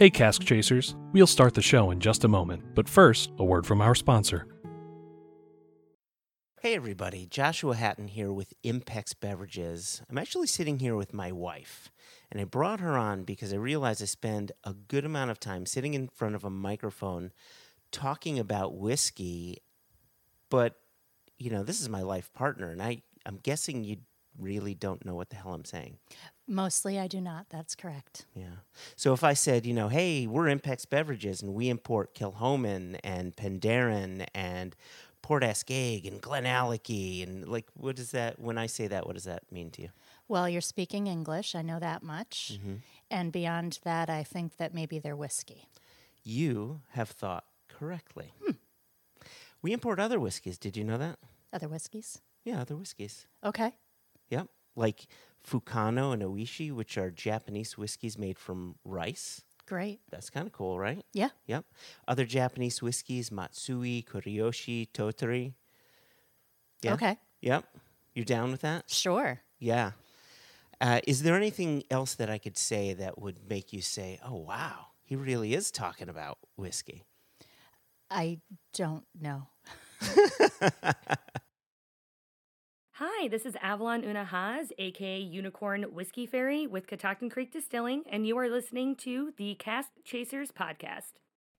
Hey, Cask Chasers. We'll start the show in just a moment, but first, a word from our sponsor. Hey everybody, Joshua Hatton here with Impex Beverages. I'm actually sitting here with my wife, and I brought her on because I realize I spend a good amount of time sitting in front of a microphone talking about whiskey, but you know, this is my life partner, and I, I'm guessing you really don't know what the hell I'm saying. Mostly I do not. That's correct. Yeah. So if I said, you know, hey, we're Impex Beverages and we import Kilchoman and Penderyn and Port and Glenallachie and like what does that when I say that what does that mean to you? Well, you're speaking English. I know that much. Mm-hmm. And beyond that, I think that maybe they're whiskey. You have thought correctly. Hmm. We import other whiskeys. Did you know that? Other whiskeys? Yeah, other whiskeys. Okay. Yep. Like Fukano and Ohishi, which are Japanese whiskeys made from rice. Great. That's kind of cool, right? Yeah. Yep. Other Japanese whiskeys, Matsui, Kurayoshi, Tottori. Yeah. Okay. Yep. You're down with that? Sure. Yeah. Uh, is there anything else that I could say that would make you say, oh, wow, he really is talking about whiskey? I don't know. Hi, this is Avalon Una Haas, aka Unicorn Whiskey Fairy with Catoctin Creek Distilling, and you are listening to the Cask Chasers podcast.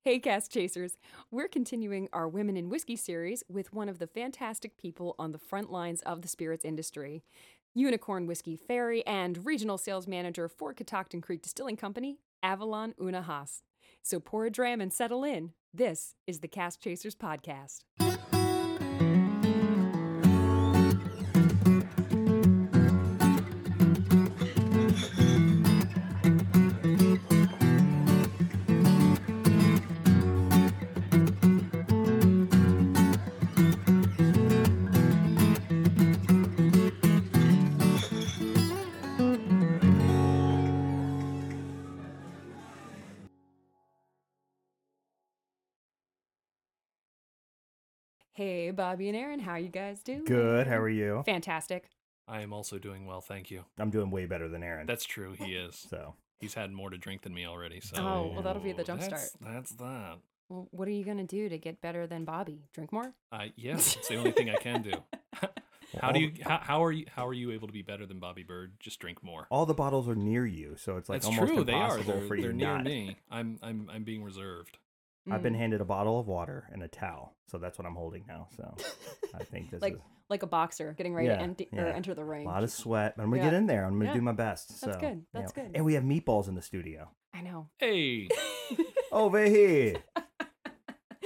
Hey, Cask Chasers! We're continuing our Women in Whiskey series with one of the fantastic people on the front lines of the spirits industry Unicorn Whiskey Fairy and Regional Sales Manager for Catoctin Creek Distilling Company, Avalon Una Haas. So pour a dram and settle in. This is the Cask Chasers podcast. Hey, Bobby and Aaron, how you guys doing? Good. How are you? Fantastic. I am also doing well, thank you. I'm doing way better than Aaron. That's true, he is. so. He's had more to drink than me already, so. Oh, well, that'll be the jump that's, start. That's that. Well, what are you going to do to get better than Bobby? Drink more? Uh, yeah, it's the only thing I can do. how do you? How, how are you? How are you able to be better than Bobby Bird? Just drink more. All the bottles are near you, so it's like That's almost true. They are. impossible They're, for you they're near not. me. I'm. I'm. I'm being reserved. I've been Mm. handed a bottle of water and a towel, so that's what I'm holding now. So I think this like is like a boxer getting ready Yeah, to empty, or enter the ring. a lot of sweat, but I'm gonna Yeah. get in there. I'm gonna Yeah. do my best. So, that's so, good. you That's know. good. And we have meatballs in the studio I know. Hey, over here,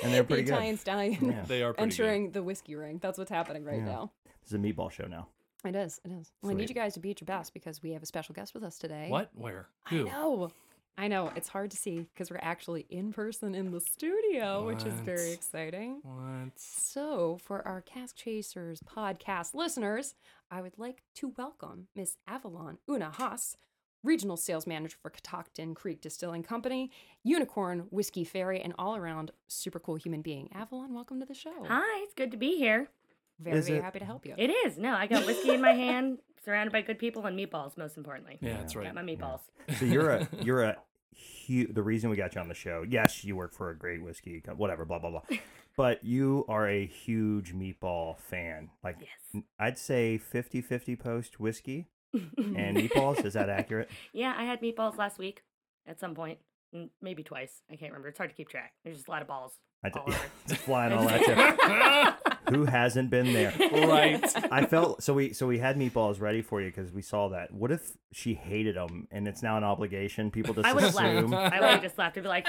and they're pretty the Italian good. stallion Yeah. they are pretty entering the whiskey ring. That's what's happening right Yeah. now. This is a meatball show now. It is. It is. Well, I need you guys to be at your best because we have a special guest with us today. What? Where? I Who? know. I know. It's hard to see because we're actually in person in the studio, which is very exciting. What? So, for our Cask Chasers podcast listeners, I would like to welcome Miss Avalon Una Haas, Regional Sales Manager for Catoctin Creek Distilling Company, Unicorn Whiskey Fairy, and all around super cool human being. Avalon, welcome to the show. Hi, it's good to be here. Very, Is very it- happy to help you. It is. No, I got whiskey in my hand, surrounded by good people, and meatballs, most importantly. Yeah, that's right. Got my meatballs. So you're a you're a huge. The reason we got you on the show, yes, you work for a great whiskey, co- whatever, blah blah blah. But you are a huge meatball fan. Like Yes. I'd say 50-50 post whiskey and meatballs. Is that accurate? Yeah, I had meatballs last week at some point. Maybe twice. I can't remember. It's hard to keep track. There's just a lot of balls. I d- all over. just flying all at you. Who hasn't been there? right. I felt so. We so we had meatballs ready for you because we saw that. What if she hated them and it's now an obligation? People just I would have assume. left. I would have just left. I'd be like,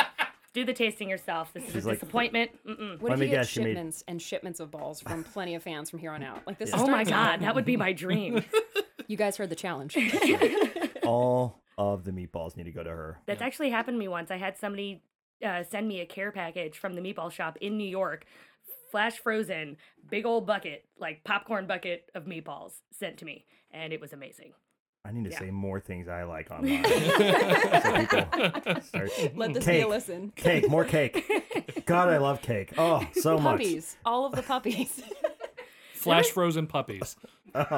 do the tasting yourself. This is She's a like- disappointment. Mm-mm. What Let if me you get guess, you made- shipments and shipments of balls from plenty of fans from here on out? Like this. Yeah. is Oh my starting to god, happen. that would be my dream. You guys heard the challenge. all of the meatballs need to go to her. That's actually happened to me once. I had somebody uh, send me a care package from the meatball shop in New York, flash frozen, big old bucket, like popcorn bucket of meatballs sent to me, and it was amazing. I need to Yeah. say more things I like online. so start. Let this be a listen. cake, more cake. God, I love cake. Oh, so much. Puppies, all of the puppies. Flash frozen puppies. No,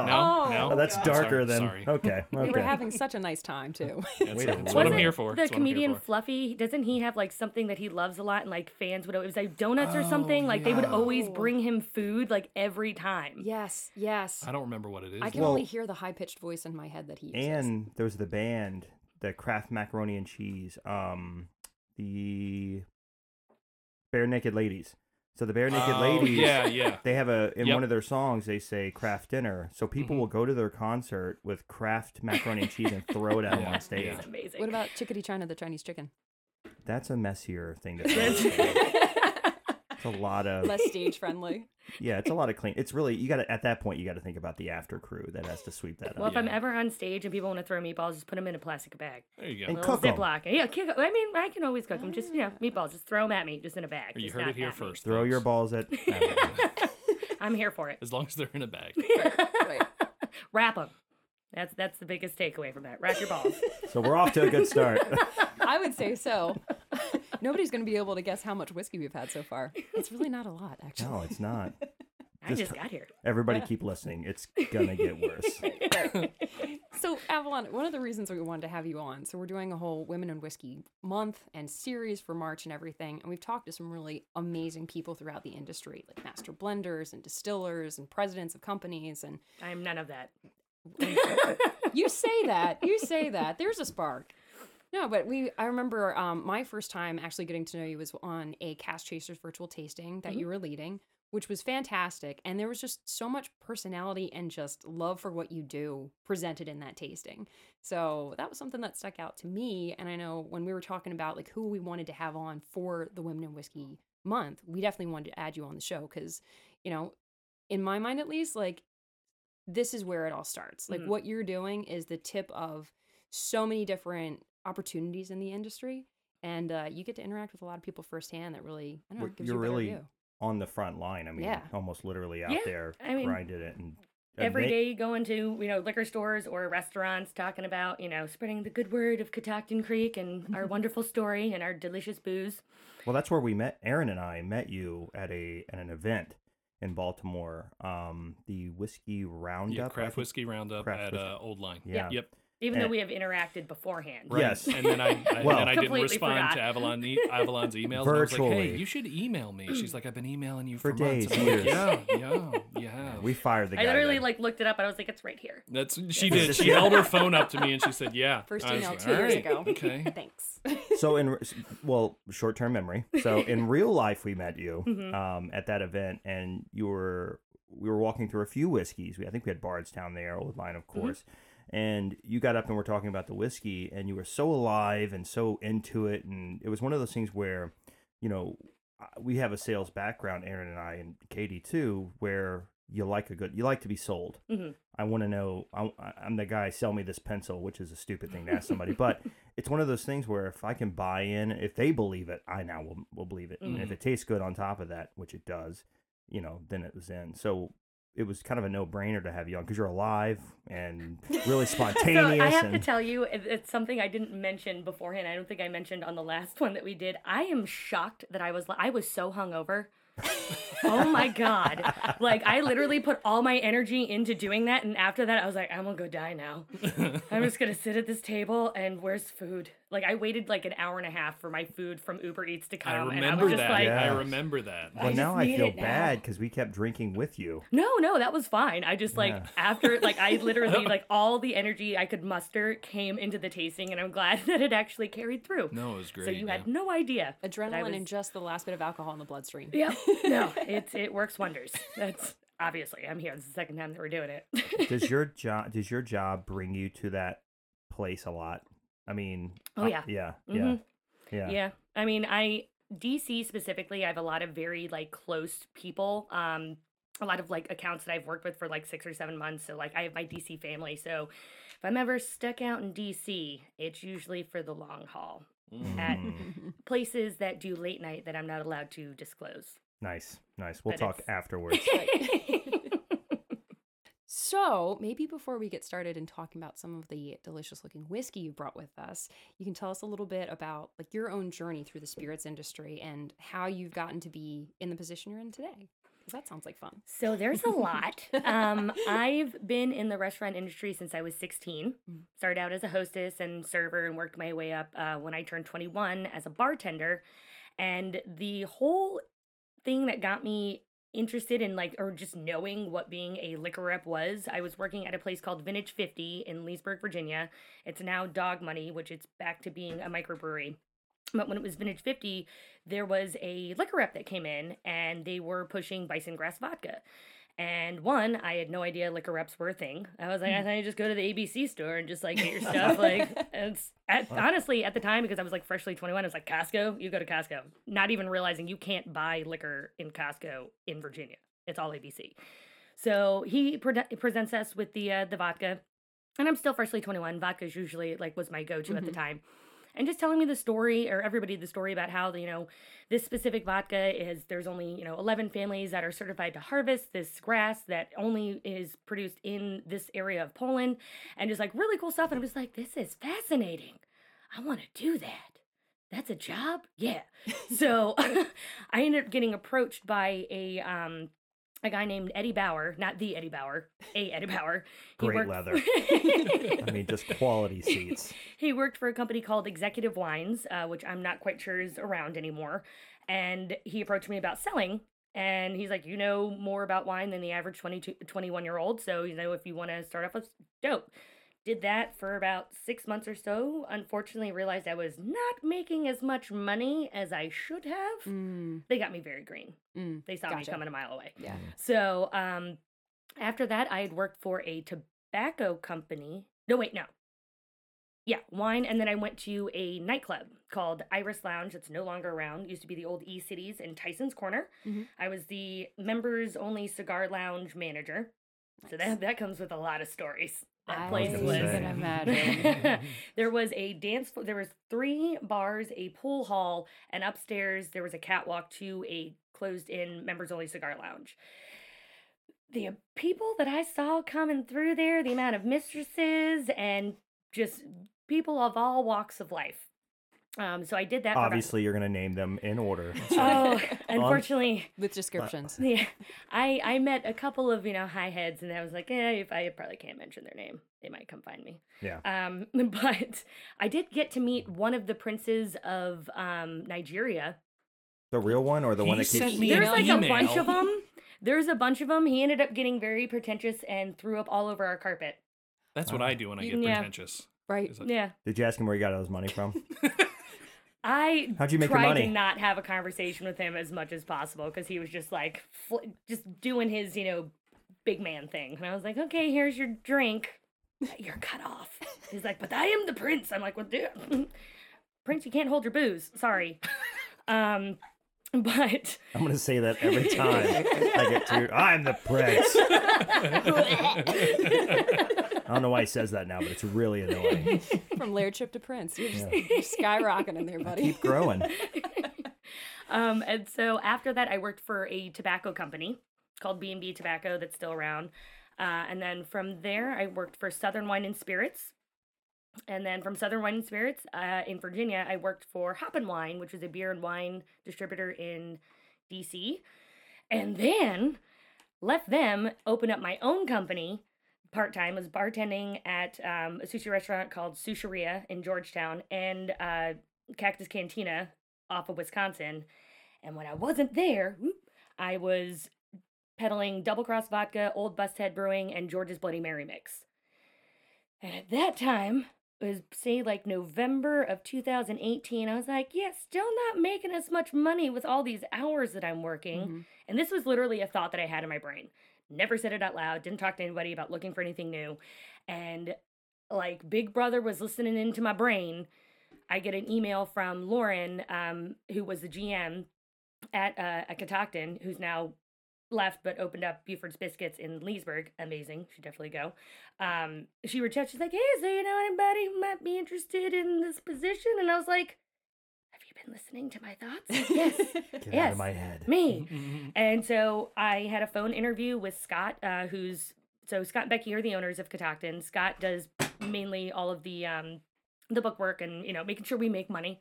Oh, no. Oh, that's I'm darker sorry, than. Sorry. Okay. We were having such a nice time too. That's, Wait a that's what I'm here for. The That's what I'm here comedian for. Fluffy doesn't he have like something that he loves a lot and like fans would it was like donuts or something Oh, like they would always Oh. bring him food like every time. yes, yes. I don't remember what it is. I can Well- only hear the high pitched voice in my head that he uses. And there's the band, the Kraft Macaroni and Cheese, um, the Bare Naked Ladies. So the Bare Naked Oh, Ladies, Yeah, yeah. they have a in Yep. one of their songs they say Kraft dinner. So people Mhm. will go to their concert with Kraft macaroni and cheese and throw it at them Yeah, on stage. yeah. Amazing. what about Chickadee China, the Chinese chicken? That's a messier thing to say. It's a lot of Less stage friendly. yeah, it's a lot of clean. It's really you got to at that point you got to think about the after crew that has to sweep that well, up. if I'm ever on stage and people want to throw meatballs, just put them in a plastic bag. There you go. And little cook 'em. Ziploc. Yeah, kick, I mean, I can always cook them. Just, you know, ah. meatballs. Just throw them at me, just in a bag. You just heard not it here at me. first. Throw your folks. balls at. I'm here for it. As long as they're in a bag. Right. Wrap them. That's that's the biggest takeaway from that. Wrap your balls. so we're off to a good start. I would say so. Nobody's going to be able to guess how much whiskey we've had so far. It's really not a lot, actually. no, it's not. I Just- just got here. Everybody keep listening. It's gonna get worse. So, Avalon, one of the reasons we wanted to have you on, so we're doing a whole Women in Whiskey month and series for March and everything. And we've talked to some really amazing people throughout the industry, like master blenders and distillers and presidents of companies. And I'm none of that. you say that, you say that. There's a spark. No, but we, I remember um, my first time actually getting to know you was on a Cask Chasers virtual tasting that you were leading, which was fantastic. And there was just so much personality and just love for what you do presented in that tasting. So that was something that stuck out to me. And I know when we were talking about like who we wanted to have on for the Women in Whiskey month, we definitely wanted to add you on the show because, you know, in my mind at least, like this is where it all starts. Like Mhm. what you're doing is the tip of so many different opportunities in the industry. And uh, you get to interact with a lot of people firsthand that really, I don't know, gives you're you a really view. On the front line. I mean, Yeah. almost literally out Yeah, there I mean, grinding it and and Every they- day going to, you know, liquor stores or restaurants talking about, you know, spreading the good word of Catoctin Creek and our wonderful story and our delicious booze. Well, that's where we met. Aaron and I met you at a at an event in Baltimore. Um, the whiskey roundup. Yeah, craft whiskey roundup Craft at whiskey. uh, Old Line. Yeah. Yep. Even though we have interacted beforehand. Right. Yes. And then I, I, Well- and I didn't respond forgot. to Avalon e- Avalon's emails. And I was like, hey, Virtually. you should email me. She's like, I've been emailing you For for, days, I'm like, years. yeah, yeah, you. We fired the guy. I literally then. like looked it up and I was like, it's right here. That's she This did. She held her phone up to me and she said, "Yeah." First email like, two years "All right, ago. Okay. Thanks. so in well short term memory so in real life we met you Mhm. um, at that event and you were we were walking through a few whiskeys we, i think we had bardstown there old line of course and you got up and we're talking about the whiskey and you were so alive and so into it and it was one of those things where you know we have a sales background aaron and i and katie too where you like a good you like to be sold Mhm. i want to know I, i'm the guy sell me this pencil which is a stupid thing to ask somebody but it's one of those things where if i can buy in if they believe it i now will, will believe it and if Mhm. it tastes good on top of that which it does you know then it was in so it was kind of a no-brainer to have you on because you're alive and really spontaneous So I have and to tell you, it's something I didn't mention beforehand. I don't think I mentioned on the last one that we did. I am shocked that I was I was so hungover. oh my god! Like I literally put all my energy into doing that, and after that, I was like, I'm gonna go die now. I'm just gonna sit at this table and where's food? Like I waited like an hour and a half for my food from Uber Eats to I come, and I remember was just that. like, Yeah. I remember that. well just now i feel bad because we kept drinking with you No, no, that was fine. I just like Yeah. after like I literally like all the energy I could muster came into the tasting, and I'm glad that it actually carried through. No, it was great. so you yeah. had no idea. Adrenaline was- and just the last bit of alcohol in the bloodstream. Yeah, No, it's it works wonders. That's obviously I'm here. It's the second time that we're doing it. does your job does your job bring you to that place a lot i mean Oh, uh, yeah. yeah yeah yeah yeah. I mean, I DC specifically, I have a lot of very like close people. Um, a lot of like accounts that I've worked with for like six or seven months. So like I have my DC family. So if I'm ever stuck out in DC, it's usually for the long haul Mm. at places that do late night that I'm not allowed to disclose. nice nice we'll But talk it's- afterwards So, maybe before we get started and talking about some of the delicious looking whiskey you brought with us, you can tell us a little bit about like your own journey through the spirits industry and how you've gotten to be in the position you're in today. that sounds like fun. So there's a lot. um, I've been in the restaurant industry since I was 16. Mm. Started out as a hostess and server and worked my way up uh, when I turned 21 as a bartender. And the whole thing that got me interested in like or just knowing what being a liquor rep was i was working at a place called vintage 50 in leesburg virginia. It's now dog money which it's back to being a microbrewery. But when it was vintage 50 there was a liquor rep that came in and they were pushing bison grass vodka and one, I had no idea liquor reps were a thing. I was like, I thought you just go to the ABC store and just like get your stuff. Like, it's at, honestly at the time because I was like freshly 21, I was like, Costco, you go to Costco. Not even realizing you can't buy liquor in Costco in Virginia. It's all ABC. So he pre- presents us with the uh, the vodka, and I'm still freshly 21. Vodka is usually like was my go to at the time and just telling me the story or everybody the story about how you know this specific vodka is there's only you know 11 families that are certified to harvest this grass that only is produced in this area of poland and just like really cool stuff and i'm just like this is fascinating. I want to do that. That's a job? Yeah. So i ended up getting approached by a um a guy named Eddie Bauer, not the Eddie Bauer, a Eddie Bauer. Great leather. I mean, just quality seats. he worked for a company called Executive Wines, uh, which I'm not quite sure is around anymore. And he approached me about selling. And he's like, You know more about wine than the average 22, 21 year old. So, you know, if you want to start off with dope. Did that for about six months or so. Unfortunately, realized I was not making as much money as I should have. Mm, They got me very green. mm. They saw me coming a mile away. Yeah. So um, after that, I had worked for a tobacco company. No, wait, no. Yeah, wine. And then I went to a nightclub called Iris Lounge that's no longer around. Used to be the old E Cities in Tyson's Corner. Mhm. I was the members only cigar lounge manager. So that, that comes with a lot of stories. That I place was can imagine. there was a dance floor. There was three bars, a pool hall, and upstairs there was a catwalk to a closed-in members-only cigar lounge. The uh, people that I saw coming through there, the amount of mistresses and just people of all walks of life. Um, so I did that. for about- Obviously, you're going to name them in order. Oh, unfortunately, With descriptions. yeah, I I met a couple of you know high heads, and I was like, eh, if I probably can't mention their name, they might come find me. Yeah. Um, but I did get to meet one of the princes of um Nigeria. The real one or the He one that keeps. sent me There's an like a bunch of them. There's a bunch of them. He ended up getting very pretentious and threw up all over our carpet. That's what I do when I get Yeah. pretentious. Right. Like, Yeah, Did you ask him where he got all his money from? I How'd you make your tried money? to not have a conversation with him as much as possible because he was just like fl- just doing his you know big man thing, and I was like, okay, here's your drink. You're cut off. He's like, but I am the prince. I'm like, well, dude, prince, you can't hold your booze. Sorry. Um, but I'm going to say that every time I get to. I'm the prince. I don't know why he says that now, but it's really annoying. From Laird lairdship to prince. You're just you're skyrocketing there, buddy. Keep growing. um, and so after that, I worked for a tobacco company called B and B Tobacco that's still around. Uh, and then from there, I worked for Southern Wine and Spirits. And then from Southern Wine and Spirits uh, in Virginia, I worked for Hop and Wine, which is a beer and wine distributor in DC. And then left them, opened up my own company part time, was bartending at um, a sushi restaurant called Sushiria in Georgetown and uh, Cactus Cantina off of Wisconsin. And when I wasn't there, I was peddling Double Cross Vodka, Old Busthead Brewing, and George's Bloody Mary mix. And at that time, it was say like November of 2018. I was like, yeah, still not making as much money with all these hours that I'm working. Mhm. And this was literally a thought that I had in my brain. Never said it out loud, didn't talk to anybody about looking for anything new. And like Big Brother was listening into my brain. I get an email from Lauren, um, who was the GM at uh, at Catoctin, who's now left but opened up Buford's Biscuits in Leesburg. Amazing. Should definitely go. Um, she reached out. She's like, hey, so you know anybody who might be interested in this position? And I was like, been listening to my thoughts? yes. Get out Yes. of my head. Me. Mhm. And so I had a phone interview with Scott, uh, who's so Scott and Becky are the owners of Catoctin. Scott does mainly all of the um, the book work and you know making sure we make money.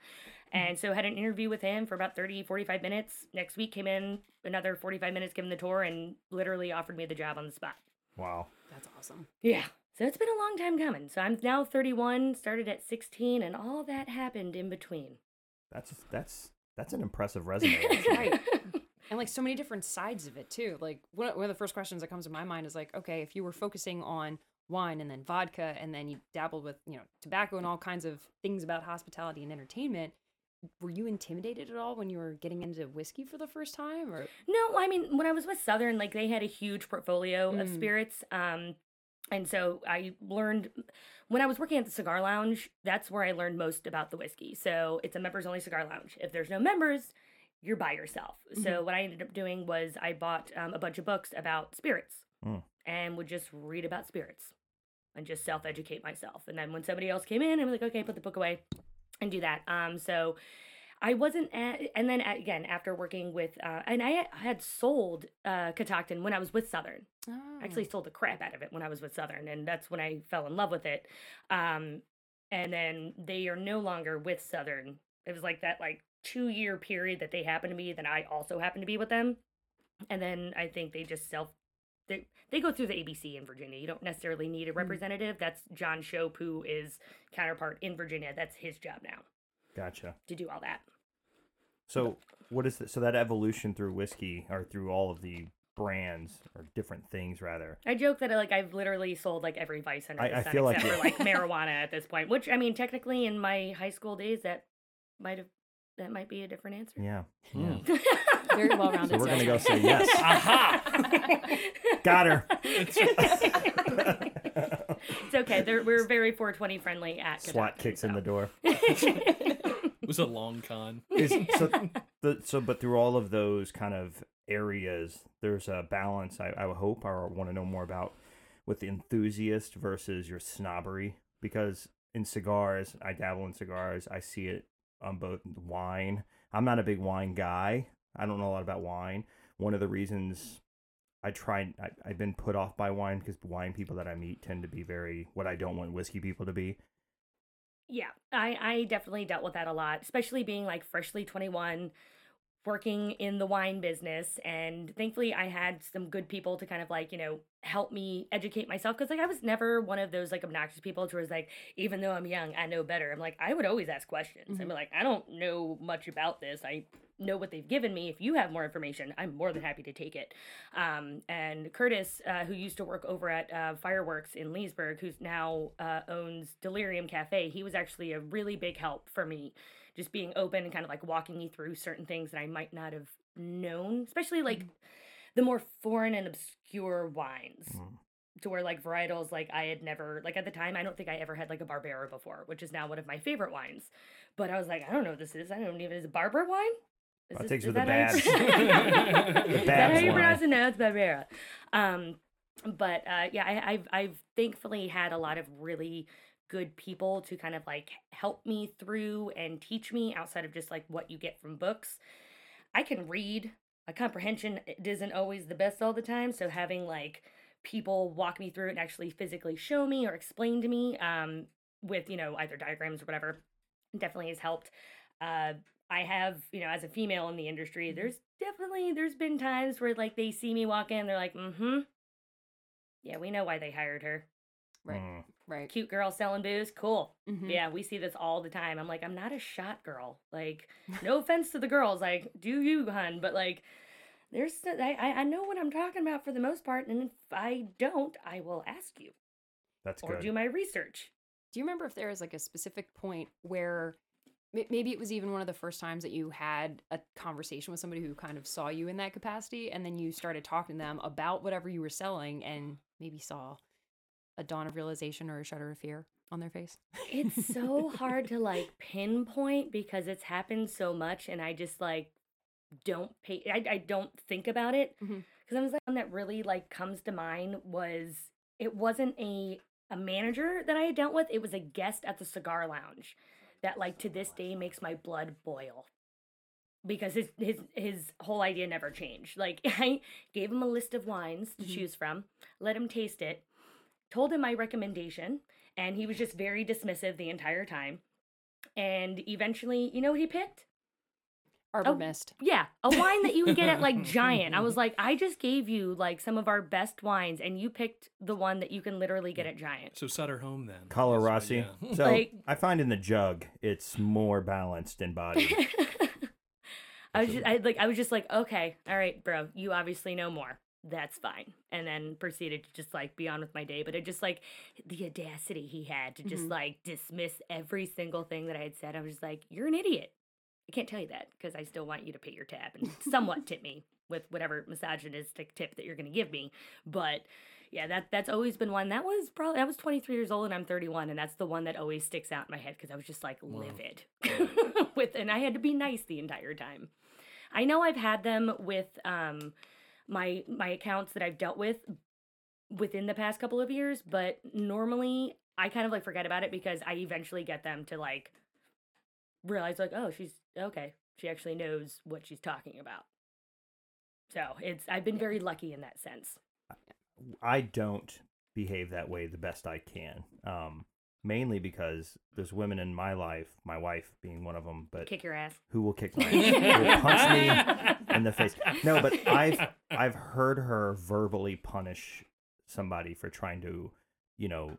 And so had an interview with him for about 30, 45 minutes. Next week came in another 45 minutes, given the tour, and literally offered me the job on the spot. Wow. That's awesome. Yeah. So it's been a long time coming. So I'm now 31, started at 16, and all that happened in between. That's that's that's an impressive resume. Right. and like so many different sides of it too. Like one one of the first questions that comes to my mind is like, okay, if you were focusing on wine and then vodka and then you dabbled with you know tobacco and all kinds of things about hospitality and entertainment were you intimidated at all when you were getting into whiskey for the first time or No, I mean, when I was with Southern, like they had a huge portfolio of Mm. spirits. Um, and so I learned when I was working at the cigar lounge, that's where I learned most about the whiskey. So it's a members only cigar lounge. If there's no members, you're by yourself. So what I ended up doing was I bought um, a bunch of books about spirits Mm. and would just read about spirits and just self educate myself. And then when somebody else came in, I'm like, okay, put the book away and do that. Um, so I wasn't at, and then again after working with, uh, and I had sold uh, Catoctin when I was with Southern. oh. Actually, sold the crap out of it when I was with Southern, and that's when I fell in love with it. Um, and then they are no longer with Southern. It was like that like two year period that they happened to be, then I also happened to be with them, and then I think they just self. They, they go through the ABC in Virginia. You don't necessarily need a representative. That's John Shope, who is counterpart in Virginia. That's his job now Gotcha. to do all that. So what is the, so that evolution through whiskey or through all of the brands or different things rather? I joke that like I've literally sold like every vice under I- the I sun feel like except for like marijuana at this point. Which I mean, technically, in my high school days, that might have that might be a different answer. Yeah. Hmm. Yeah. very well rounded So we're gonna go say yes. Aha! Got her. it's okay. They're, we're very 420 friendly at SWAT Kentucky, kicks in the door. It was a long con. Is, so the so but through all of those kind of areas, there's a balance. I, I hope or want to know more about with the enthusiast versus your snobbery because in cigars, I dabble in cigars. I see it on both wine. I'm not a big wine guy. I don't know a lot about wine. One of the reasons I tried, I, I've been put off by wine because wine people that I meet tend to be very what I don't want whiskey people to be. Yeah, I, I definitely dealt with that a lot, especially being like freshly 21, working in the wine business. And thankfully, I had some good people to kind of like, you know, help me educate myself. Cause like I was never one of those like obnoxious people who was like, even though I'm young, I know better. I'm like, I would always ask questions. I'm mm-hmm. like, I don't know much about this. I know what they've given me. If you have more information, I'm more than happy to take it. Um, and Curtis, uh, who used to work over at uh, Fireworks in Leesburg, who's now uh, owns Delirium Cafe, he was actually a really big help for me, just being open and kind of like walking me through certain things that I might not have known, especially like the more foreign and obscure wines. Mm. To where like varietals like I had never like at the time I don't think I ever had like a Barbera before, which is now one of my favorite wines. But I was like, I don't know what this is. I don't even know is it Barbera wine? Is this- takes is with the that how you Babs. The Is that how you pronounce it? No, it's Barbera. Um, but uh, yeah, I, I've I've thankfully had a lot of really good people to kind of like help me through and teach me outside of just like what you get from books. I can read. My comprehension isn't always the best all the time, so having like people walk me through it and actually physically show me or explain to me um, with you know either diagrams or whatever definitely has helped. Uh, I have you know as a female in the industry, there's definitely there's been times where like they see me walk in, they're like, mm-hmm. Yeah, we know why they hired her. Right. Mm. Right. Cute girl selling booze, cool. Mhm. Yeah, we see this all the time. I'm like, I'm not a shot girl. Like, no offense to the girls, like, do you, hun? But like, there's I I I know what I'm talking about for the most part, and if I don't, I will ask you That's or good. Or do my research. Do you remember if there was like a specific point where m- maybe it was even one of the first times that you had a conversation with somebody who kind of saw you in that capacity and then you started talking to them about whatever you were selling and maybe saw a dawn of realization or a shudder of fear on their face? It's so hard to like pinpoint because it's happened so much, and I just like don't pay. I I don't think about it mm-hmm. because I was like one that really like comes to mind was it wasn't a a manager that I had dealt with. It was a guest at the cigar lounge that like to this day makes my blood boil because his his his whole idea never changed. Like I gave him a list of wines to Mhm. choose from, let him taste it, told him my recommendation, and he was just very dismissive the entire time. And eventually, you know what he picked? Arbor Oh. Mist. Yeah, a wine that you can get at like Giant. I was like, I just gave you like some of our best wines, and you picked the one that you can literally get at Giant. So Sutter home then. Carlo That's Rossi. yeah. So Like- I find in the jug it's more balanced in body. I was just, I like, I was just like, okay, all right, bro, you obviously know more. That's fine. And then proceeded to just like be on with my day. But it just like the audacity he had to just Mhm. like dismiss every single thing that I had said. I was just like, you're an idiot. I can't tell you that because I still want you to pay your tab and somewhat tip me with whatever misogynistic tip that you're going to give me. But yeah, that that's always been one. That was probably I was 23 years old and I'm 31, and that's the one that always sticks out in my head because I was just like Wow. livid with, and I had to be nice the entire time. I know I've had them with um my my accounts that I've dealt with within the past couple of years, but normally I kind of like forget about it because I eventually get them to like realize like, oh, she's okay. She actually knows what she's talking about. So it's I've been very lucky in that sense. I don't behave that way the best I can. Um, mainly because there's women in my life, my wife being one of them, but Kick your ass. who will kick my ass, who will punch me in the face. No, but I've I've heard her verbally punish somebody for trying to, you know,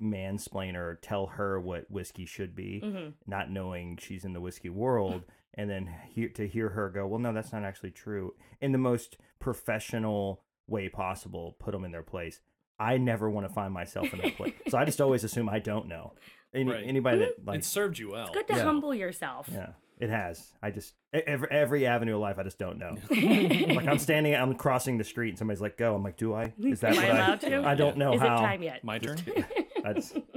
mansplain or tell her what whiskey should be, Mhm. not knowing she's in the whiskey world, and then hear, to hear her go, "Well, no, that's not actually true," in the most professional way possible, put them in their place. I never want to find myself in that place, so I just always assume I don't know. Any, Right. Anybody that like it served you well. It's good to Yeah. humble yourself. yeah, it has. I just every every avenue of life, I just don't know. like I'm standing, I'm crossing the street, and somebody's like, "Go." I'm like, "Do I? Is that Am I what allowed to? I don't know Is how." it time yet? My turn. Just-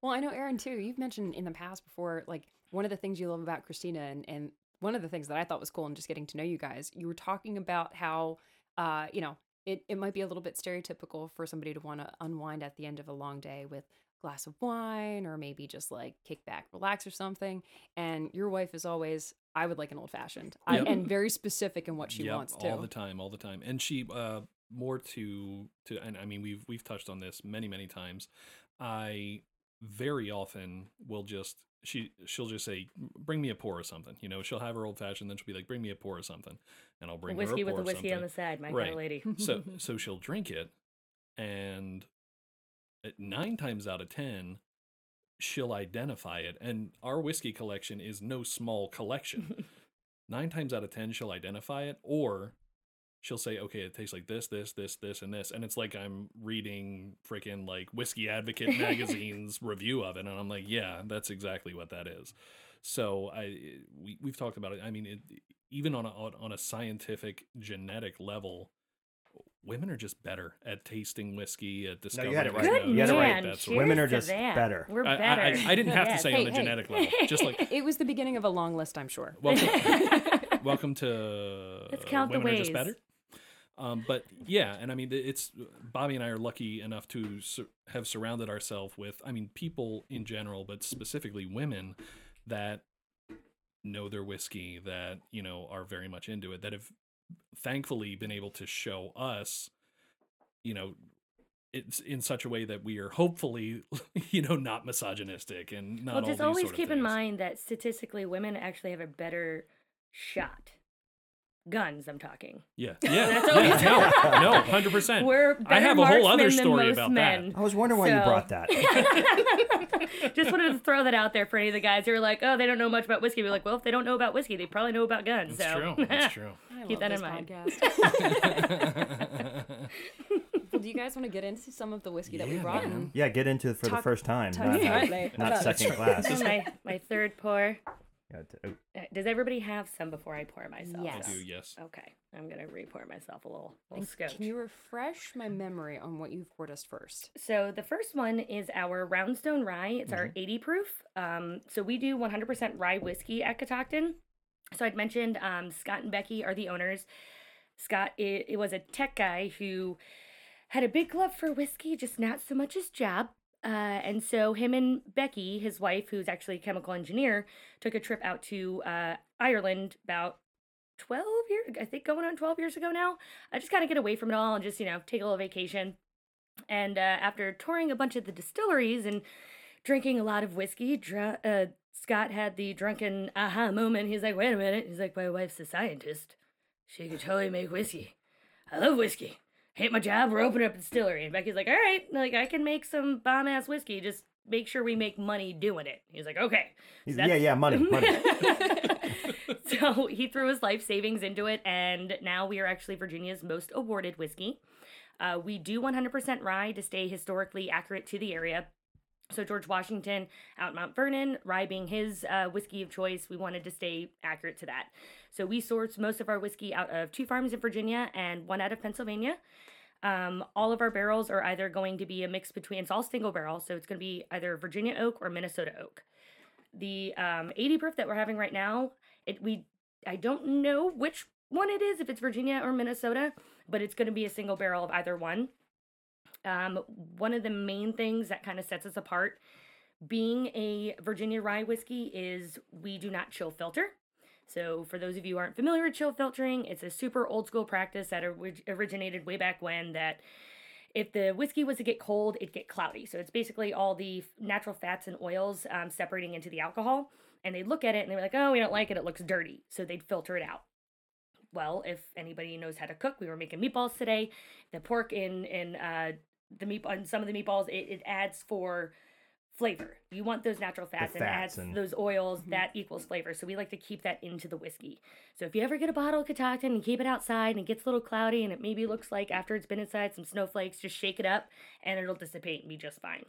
Well, I know Aaron too. You've mentioned in the past before, like one of the things you love about Christina, and, and one of the things that I thought was cool in just getting to know you guys. You were talking about how, uh, you know, it, it might be a little bit stereotypical for somebody to want to unwind at the end of a long day with a glass of wine or maybe just like kick back, relax or something. And your wife is always, I would like an old fashioned, Yep. and very specific in what she Yep, wants to. all the time, all the time. And she uh more to to and I mean we've we've touched on this many many times. I very often will just she she'll just say bring me a pour or something. You know, she'll have her old fashioned then she'll be like bring me a pour or something and I'll bring whiskey her a with or whiskey on the side, my kind Right. of lady. so so she'll drink it and at 9 times out of 10 she'll identify it and our whiskey collection is no small collection. nine times out of ten she'll identify it or she'll say okay it tastes like this this this this and this and it's like i'm reading freaking like whiskey advocate magazine's review of it and i'm like yeah that's exactly what that is so i we, we've talked about it i mean it, even on a on a scientific genetic level women are just better at tasting whiskey at No, you had it right. Good You had it right. man. that sort of- Cheers Women are just better. We're I, I- better. I, I didn't have to say Hey, on a hey. genetic level just like it was the beginning of a long list, I'm sure. welcome, welcome to Let's count the women are just ways. Um, but yeah, and I mean, it's Bobby and I are lucky enough to sur- have surrounded ourselves with, I mean, people in general, but specifically women that know their whiskey, that you know are very much into it, that have thankfully been able to show us, you know, it's in such a way that we are hopefully, you know, not misogynistic and not well, all just these always sort of keep in mind that statistically, women actually have a better shot. Guns, I'm talking. Yeah, yeah, That's yeah, always- no, no, hundred percent. We're I better have a whole other than story most about men. I was wondering why you brought that. Just wanted to throw that out there for any of the guys who are like, oh, they don't know much about whiskey. We're like, well, if they don't know about whiskey, they probably know about guns. That's so true. That's true. Keep that in mind. Well, do you guys want to get into some of the whiskey that we brought? man. And Yeah, get into it for the first time, talk not, about uh, it. not second class. this is my, my third pour. Yeah, t- oh, Uh, Does everybody have some before I pour myself? Yes. I do, yes. Okay, I'm gonna re-pour myself a little, little scotch. can you refresh my memory on what you've poured us first? So the first one is our Roundstone Rye. It's our 80 proof. Um, so we do 100% rye whiskey at Catoctin. So I'd mentioned um, Scott and Becky are the owners. Scott it, it was a tech guy who had a big love for whiskey, just not so much his job. Uh, and so him and Becky, his wife, who's actually a chemical engineer, took a trip out to uh, Ireland about 12 years, I think going on 12 years ago now. I just kind of get away from it all and just, you know, take a little vacation. And uh, after touring a bunch of the distilleries and drinking a lot of whiskey, dr- uh, Scott had the drunken aha moment. He's like, wait a minute. He's like, my wife's a scientist. She could totally make whiskey. I love whiskey. Hate my job. We're opening up a distillery. And Becky's like, all right, like I can make some bomb ass whiskey. Just make sure we make money doing it. He's like, okay. So yeah, yeah, money, money. so he threw his life savings into it, and now we are actually Virginia's most awarded whiskey. Uh, we do 100% rye to stay historically accurate to the area. So George Washington out in Mount Vernon, rye being his uh, whiskey of choice, we wanted to stay accurate to that. So we source most of our whiskey out of two farms in Virginia and one out of Pennsylvania. Um, all of our barrels are either going to be a mix between, it's all single barrel, so it's going to be either Virginia oak or Minnesota oak. The um, 80 proof that we're having right now, it we I don't know which one it is, if it's Virginia or Minnesota, but it's going to be a single barrel of either one. Um, one of the main things that kind of sets us apart being a Virginia rye whiskey is we do not chill filter. So, for those of you who aren't familiar with chill filtering, it's a super old school practice that originated way back when. That if the whiskey was to get cold, it'd get cloudy. So, it's basically all the natural fats and oils um, separating into the alcohol. And they'd look at it and they're like, oh, we don't like it. It looks dirty. So, they'd filter it out. Well, if anybody knows how to cook, we were making meatballs today. The pork in in uh, the meat on some of the meatballs, it, it adds for flavor. You want those natural fats, and fats adds and- those oils that equals flavor. So we like to keep that into the whiskey. So if you ever get a bottle of Catoctin and keep it outside and it gets a little cloudy and it maybe looks like after it's been inside some snowflakes, just shake it up and it'll dissipate and be just fine.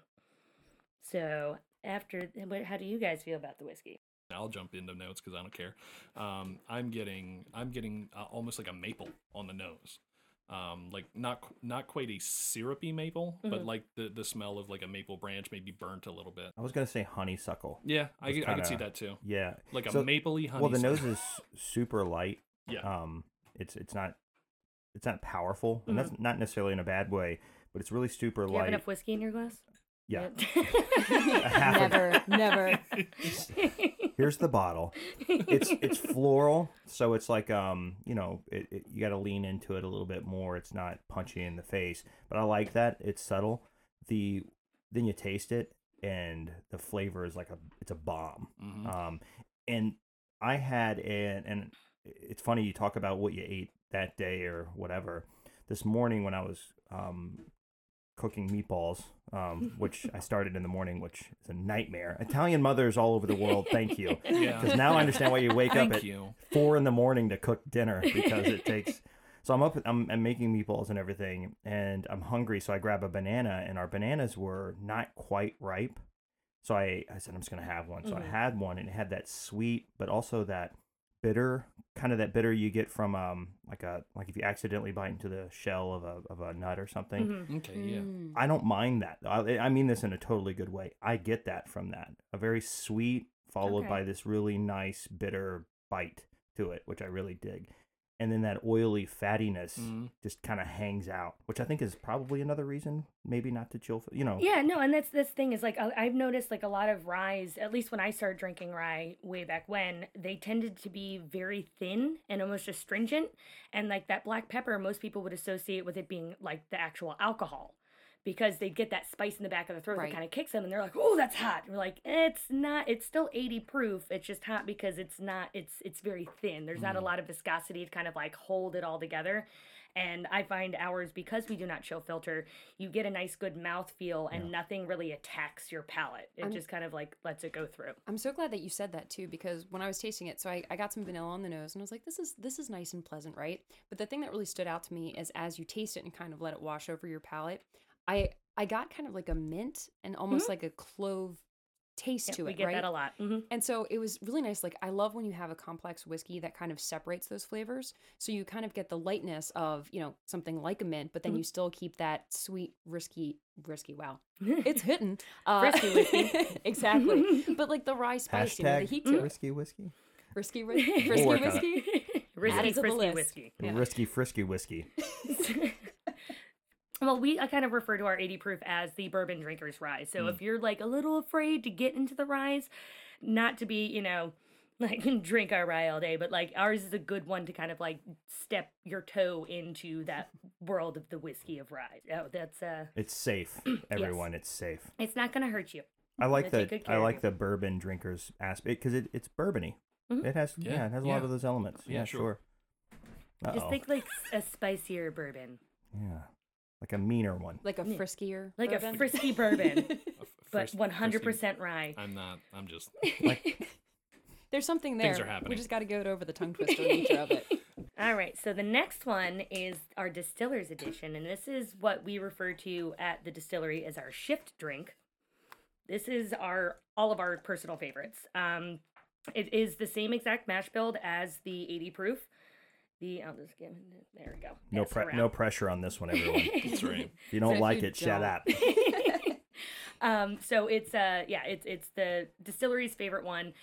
So after, what- how do you guys feel about the whiskey? I'll jump into notes because I don't care. Um, I'm getting I'm getting uh, almost like a maple on the nose, um, like not not quite a syrupy maple, but Mhm. like the the smell of like a maple branch maybe burnt a little bit. I was gonna say honeysuckle. Yeah, I, It's could- I could see that too. Yeah, Like a mapley honeysuckle. well, the nose is super light. yeah. Um, it's it's not it's not powerful, and Mhm. that's not necessarily in a bad way, but it's really super Do you have light. enough whiskey in your glass? Yeah. Yep. never, never. Here's the bottle. It's it's floral, so it's like um you know it, it, you got to lean into it a little bit more. It's not punchy in the face, but I like that. It's subtle. The then you taste it, and the flavor is like a it's a bomb. Mhm. Um, and I had an and it's funny you talk about what you ate that day or whatever. This morning when I was um cooking meatballs, um, which I started in the morning, which is a nightmare. Italian mothers all over the world, thank you. Yeah. Because now I understand why you wake up at you. four in the morning to cook dinner because it takes. So I'm up. I'm, I'm making meatballs and everything, and I'm hungry. So I grab a banana, and our bananas were not quite ripe. So I, I said I'm just gonna have one. So Mhm. I had one, and it had that sweet, but also that bitter, kind of that bitter you get from um like a like if you accidentally bite into the shell of a of a nut or something. Mhm. Okay, yeah. Mm. I don't mind that. I, I mean this in a totally good way. I get that from that. A very sweet followed Okay. by this really nice bitter bite to it, which I really dig. And then that oily fattiness Mhm. just kind of hangs out, which I think is probably another reason maybe not to chill. You know, Yeah, no, and that's this thing is like I- I've noticed like a lot of ryes, at least when I started drinking rye way back when, they tended to be very thin and almost astringent, and like that black pepper, most people would associate with it being like the actual alcohol, because they get that spice in the back of the throat Right. that kind of kicks them, and they're like, "Oh, that's hot." And we're like, "It's not. It's still 80 proof. It's just hot because it's not. It's it's very thin. There's not a Mm. lot of viscosity to kind of like hold it all together." And I find ours because we do not chill filter, you get a nice good mouth feel and Yeah. nothing really attacks your palate. It I'm- just kind of like lets it go through. I'm so glad that you said that too, because when I was tasting it, so I, I got some vanilla on the nose and I was like, this is this is nice and pleasant, right? But the thing that really stood out to me is as you taste it and kind of let it wash over your palate, I I got kind of like a mint and almost like a clove taste Yeah, to we it, get right? that a lot. hmm And so it was really nice. Like I love when you have a complex whiskey that kind of separates those flavors. So you kind of get the lightness of, you know, something like a mint, but then Mhm. you still keep that sweet, risky, risky. Wow, it's hitting. Uh, Frisky whiskey. exactly. But like the rye spice, you know, the heat to it. risky whiskey, Risky, ri- frisky work on it. whiskey. risky, Add it to the frisky whiskey. Risky frisky whiskey. Well, we I kind of refer to our 80 proof as the bourbon drinker's rye. So Mm. if you're like a little afraid to get into the ryes, not to be, you know, like drink our rye all day, but like ours is a good one to kind of like step your toe into that world of the whiskey of rye. Oh, that's uh It's safe, everyone. It's safe. it's not gonna hurt you. I like the I like the bourbon drinkers aspect because it, it's bourbony. Mhm. It has Yeah, yeah, it has a lot of those elements. Yeah, Yeah, sure. sure. Just Uh-oh. think like a spicier bourbon, yeah, like a meaner one. Like a friskier. like a frisky bourbon, A f- but first- one hundred first percent rye. I'm not. I'm just. Like. There's something there. Things are happening. We just got to go it over the tongue twister nature of it. All right, so the next one is our distillers edition, and this is what we refer to at the distillery as our shift drink. This is our all of our personal favorites. Um, it is the same exact mash build as the 80 proof. The I'll just give it there we go. No pre- no pressure on this one, everyone. That's right. If you don't if like you it, shut don't- up. um, so it's uh yeah, it's it's the distillery's favorite one.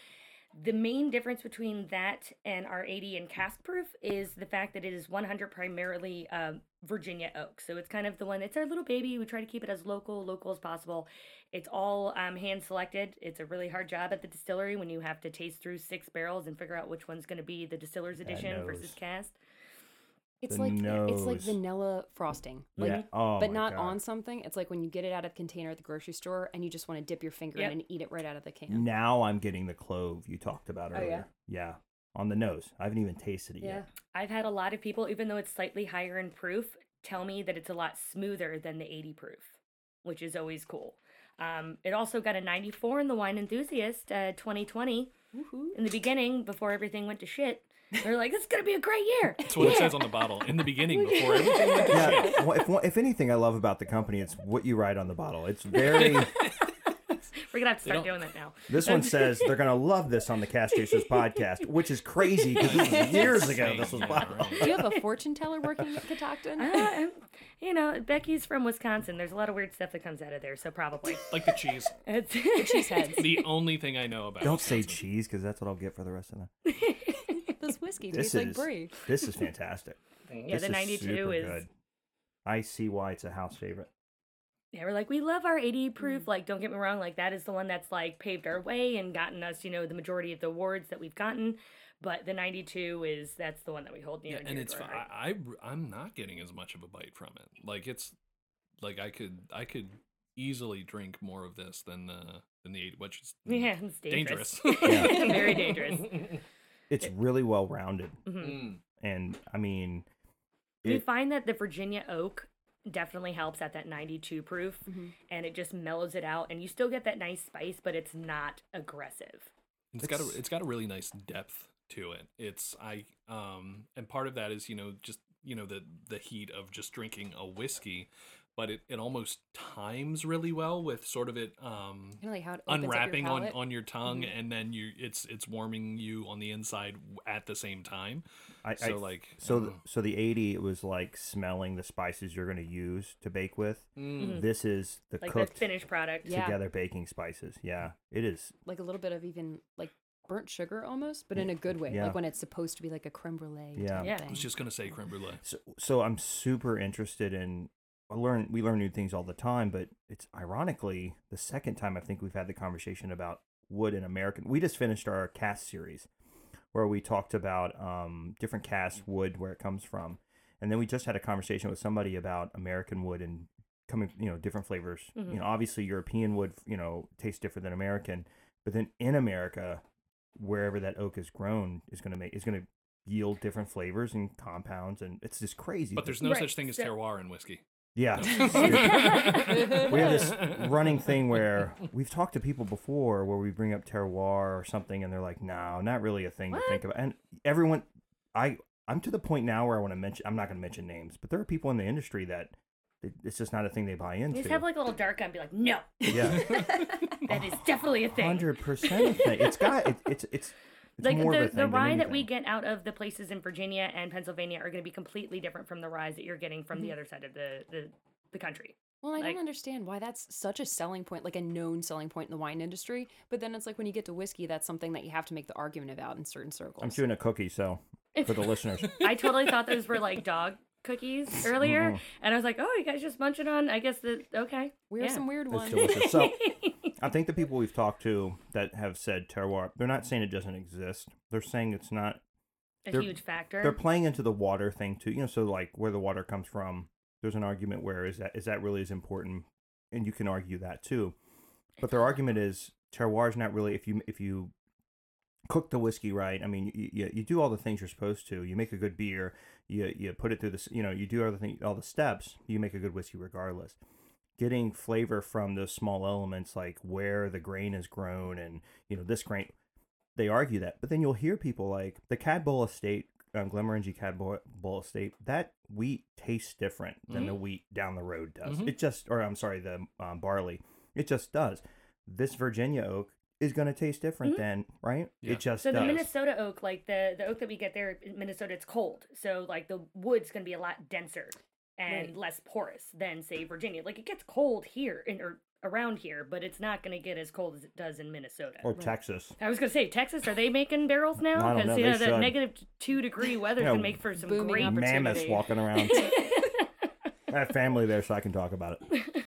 The main difference between that and our 80 and cask proof is the fact that it is 100 primarily um, Virginia oak. So it's kind of the one, it's our little baby. We try to keep it as local, local as possible. It's all um, hand selected. It's a really hard job at the distillery when you have to taste through six barrels and figure out which one's going to be the distiller's edition versus cask. It's The like it's like vanilla frosting. Like, yeah. Oh, but not God. on something. It's like when you get it out of the container at the grocery store and you just want to dip your finger Yep. in and eat it right out of the can. Now I'm getting the clove you talked about Oh, yeah? earlier. yeah? On the nose. I haven't even tasted it Yeah. yet. I've had a lot of people, even though it's slightly higher in proof, tell me that it's a lot smoother than the 80 proof, which is always cool. Um, it also got a 94 in the Wine Enthusiast uh, 2020. Woohoo. In the beginning, before everything went to shit, they're like, "This is gonna be a great year." That's what it says on the bottle in the beginning before everything went to shit. Well, if, if anything I love about the company, it's what you write on the bottle. It's very. We're gonna have to They start doing that now. This one says they're gonna love this on the Cask Chasers podcast, which is crazy because this was years ago. This was Yeah, right. Do you have a fortune teller working at Catoctin? Uh, you know, Becky's from Wisconsin. There's a lot of weird stuff that comes out of there, so probably. Like the cheese. It's Cheese heads. The only thing I know about. Don't say cheese because that's what I'll get for the rest of the. This whiskey This tastes like is brie. this is fantastic. yeah, this the is 92 super is. good. I see why it's a house favorite. Yeah, we're like, we love our 80 proof. Like, don't get me wrong, like, that is the one that's like paved our way and gotten us, you know, the majority of the awards that we've gotten. But the 92 is, that's the one that we hold near Yeah, and and it's to our fi- heart. I, I I'm not getting as much of a bite from it. Like it's like I could I could easily drink more of this than the than the eight, which is Yeah, it's dangerous. dangerous. Yeah. Very dangerous. It's really well rounded, Mhm. Mm. and I mean, We it, find that the Virginia oak definitely helps at that 92 proof Mhm. and it just mellows it out. And you still get that nice spice, but it's not aggressive. It's got a It's- it's got a really nice depth to it. It's I um and part of that is you know just you know the the heat of just drinking a whiskey, but it, it almost times really well with sort of it um Kind of like how it opens up your unwrapping on on your tongue Mhm. and then you it's it's warming you on the inside at the same time. I, So I like so I the, so the eighty it was like smelling the spices you're going to use to bake with. know. Mm. This is the Like cooked the finished product. Yeah. together baking spices. Yeah, it is. like a little bit of even like burnt sugar almost, but in a good way. Yeah. Like when it's supposed to be like a creme brulee. Yeah. Yeah. I was just gonna say creme brulee. So, so I'm super interested in. I learn we learn new things all the time, but it's ironically the second time I think we've had the conversation about wood in American. We just finished our cask series where we talked about um, different cask wood where it comes from, and then we just had a conversation with somebody about American wood and coming, you know, different flavors. Mhm. You know, obviously European wood, you know, tastes different than American, but then in America, wherever that oak is grown is going to make is going to yield different flavors and compounds, and it's just crazy. But there's no Right, such thing as terroir in whiskey. Yeah. we have this running thing where we've talked to people before where we bring up terroir or something and they're like no not really a thing to think about. And everyone i i'm to the point now where i want to mention i'm not going to mention names but there are people in the industry that it- it's just not a thing they buy You into. just have like a little dark eye and be like, no, yeah. That is definitely a thing. 100% a thing. It's got it, it's it's it's like more the, of a thing the rye that we get out of the places in Virginia and Pennsylvania are going to be completely different from the ryes that you're getting from the mm-hmm. other side of the, the, the country. Well, I Like- don't understand why that's such a selling point, like a known selling point in the wine industry. But then it's like when you get to whiskey, that's something that you have to make the argument about in certain circles. i'm chewing a cookie so for the listeners I totally thought those were like dog cookies earlier, Mhm. and I was like, oh, you guys just munching on? I guess the okay. we have yeah. some weird ones. so I think the people we've talked to that have said terroir, they're not saying it doesn't exist. They're saying it's not. a huge factor. They're playing into the water thing too. You know, so like where the water comes from. There's an argument where is that is that really as important, and you can argue that too. But their argument is terroir is not really if you if you cook the whiskey right. I mean, you, you, you do all the things you're supposed to. You make a good beer. You you put it through this. You know, you do everything, all the steps. You make a good whiskey regardless. Getting flavor from those small elements, like where the grain is grown, and you know this grain. They argue that, but then you'll hear people like the Cadboll Estate, um, Glenmorangie Cadboll Estate. That wheat tastes different than the wheat down the road does. Mhm. It just, or I'm sorry, the um, barley. It just does. This Virginia oak is going to taste different mm-hmm. than right. Yeah. It just So the does. Minnesota oak, like the the oak that we get there in Minnesota, it's cold. So like the wood's gonna be a lot denser and Right. less porous than say Virginia. Like it gets cold here in or around here, but it's not gonna get as cold as it does in Minnesota. or Texas. I was gonna say Texas. Are they making barrels now? I don't Because know, you they know the negative two degree weather Yeah, can make for some booming great. opportunity. Mammoths walking around. I have family there, so I can talk about it.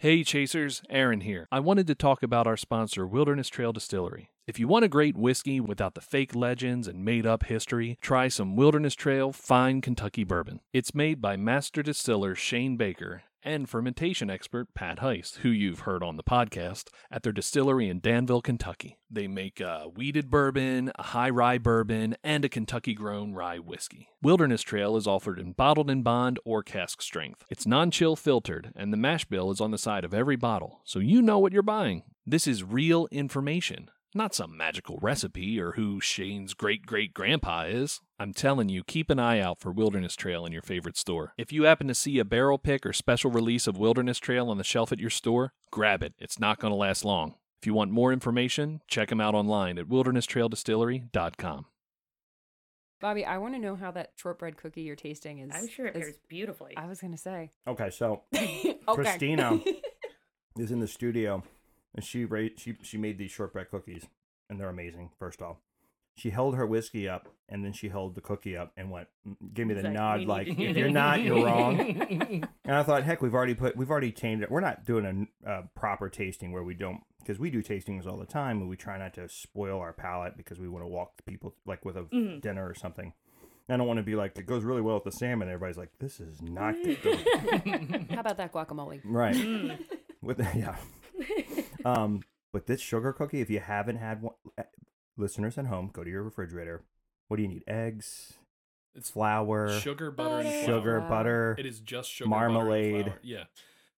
Hey Chasers, Aaron here. I wanted to talk about our sponsor, Wilderness Trail Distillery. If you want a great whiskey without the fake legends and made up history, try some Wilderness Trail Fine Kentucky Bourbon. It's made by master distiller Shane Baker and fermentation expert Pat Heist, who you've heard on the podcast, at their distillery in Danville, Kentucky. They make a wheated bourbon, a high rye bourbon, and a Kentucky grown rye whiskey. Wilderness Trail is offered in bottled in bond or cask strength. It's non chill filtered, and the mash bill is on the side of every bottle, so you know what you're buying. This is real information. Not some magical recipe or who Shane's great great grandpa is. I'm telling you, keep an eye out for Wilderness Trail in your favorite store. If you happen to see a barrel pick or special release of Wilderness Trail on the shelf at your store, grab it. It's not going to last long. If you want more information, check them out online at wildernesstraildistillery.com. Bobby, I want to know how that shortbread cookie you're tasting is. I'm sure it is- pairs beautifully. I was gonna say. Okay, so okay. Christina is in the studio, and she ra- she she made these shortbread cookies, and they're amazing. First off, she held her whiskey up, and then she held the cookie up and went, mm, gave me the It's like, nod, like if you're not, you're wrong. And I thought, heck, we've already put, we've already changed it. We're not doing a uh, proper tasting where we don't, because we do tastings all the time, and we try not to spoil our palate because we want to walk the people like with a Mhm. dinner or something. I don't want to be like it goes really well with the salmon. Everybody's like, this is not good. How about that guacamole? right? Mm. With yeah. Um, but this sugar cookie, if you haven't had one, eh, listeners at home, go to your refrigerator. What do you need? Eggs, It's flour, sugar, butter, and sugar, flour. butter, It is just sugar, Marmalade. butter, and flour.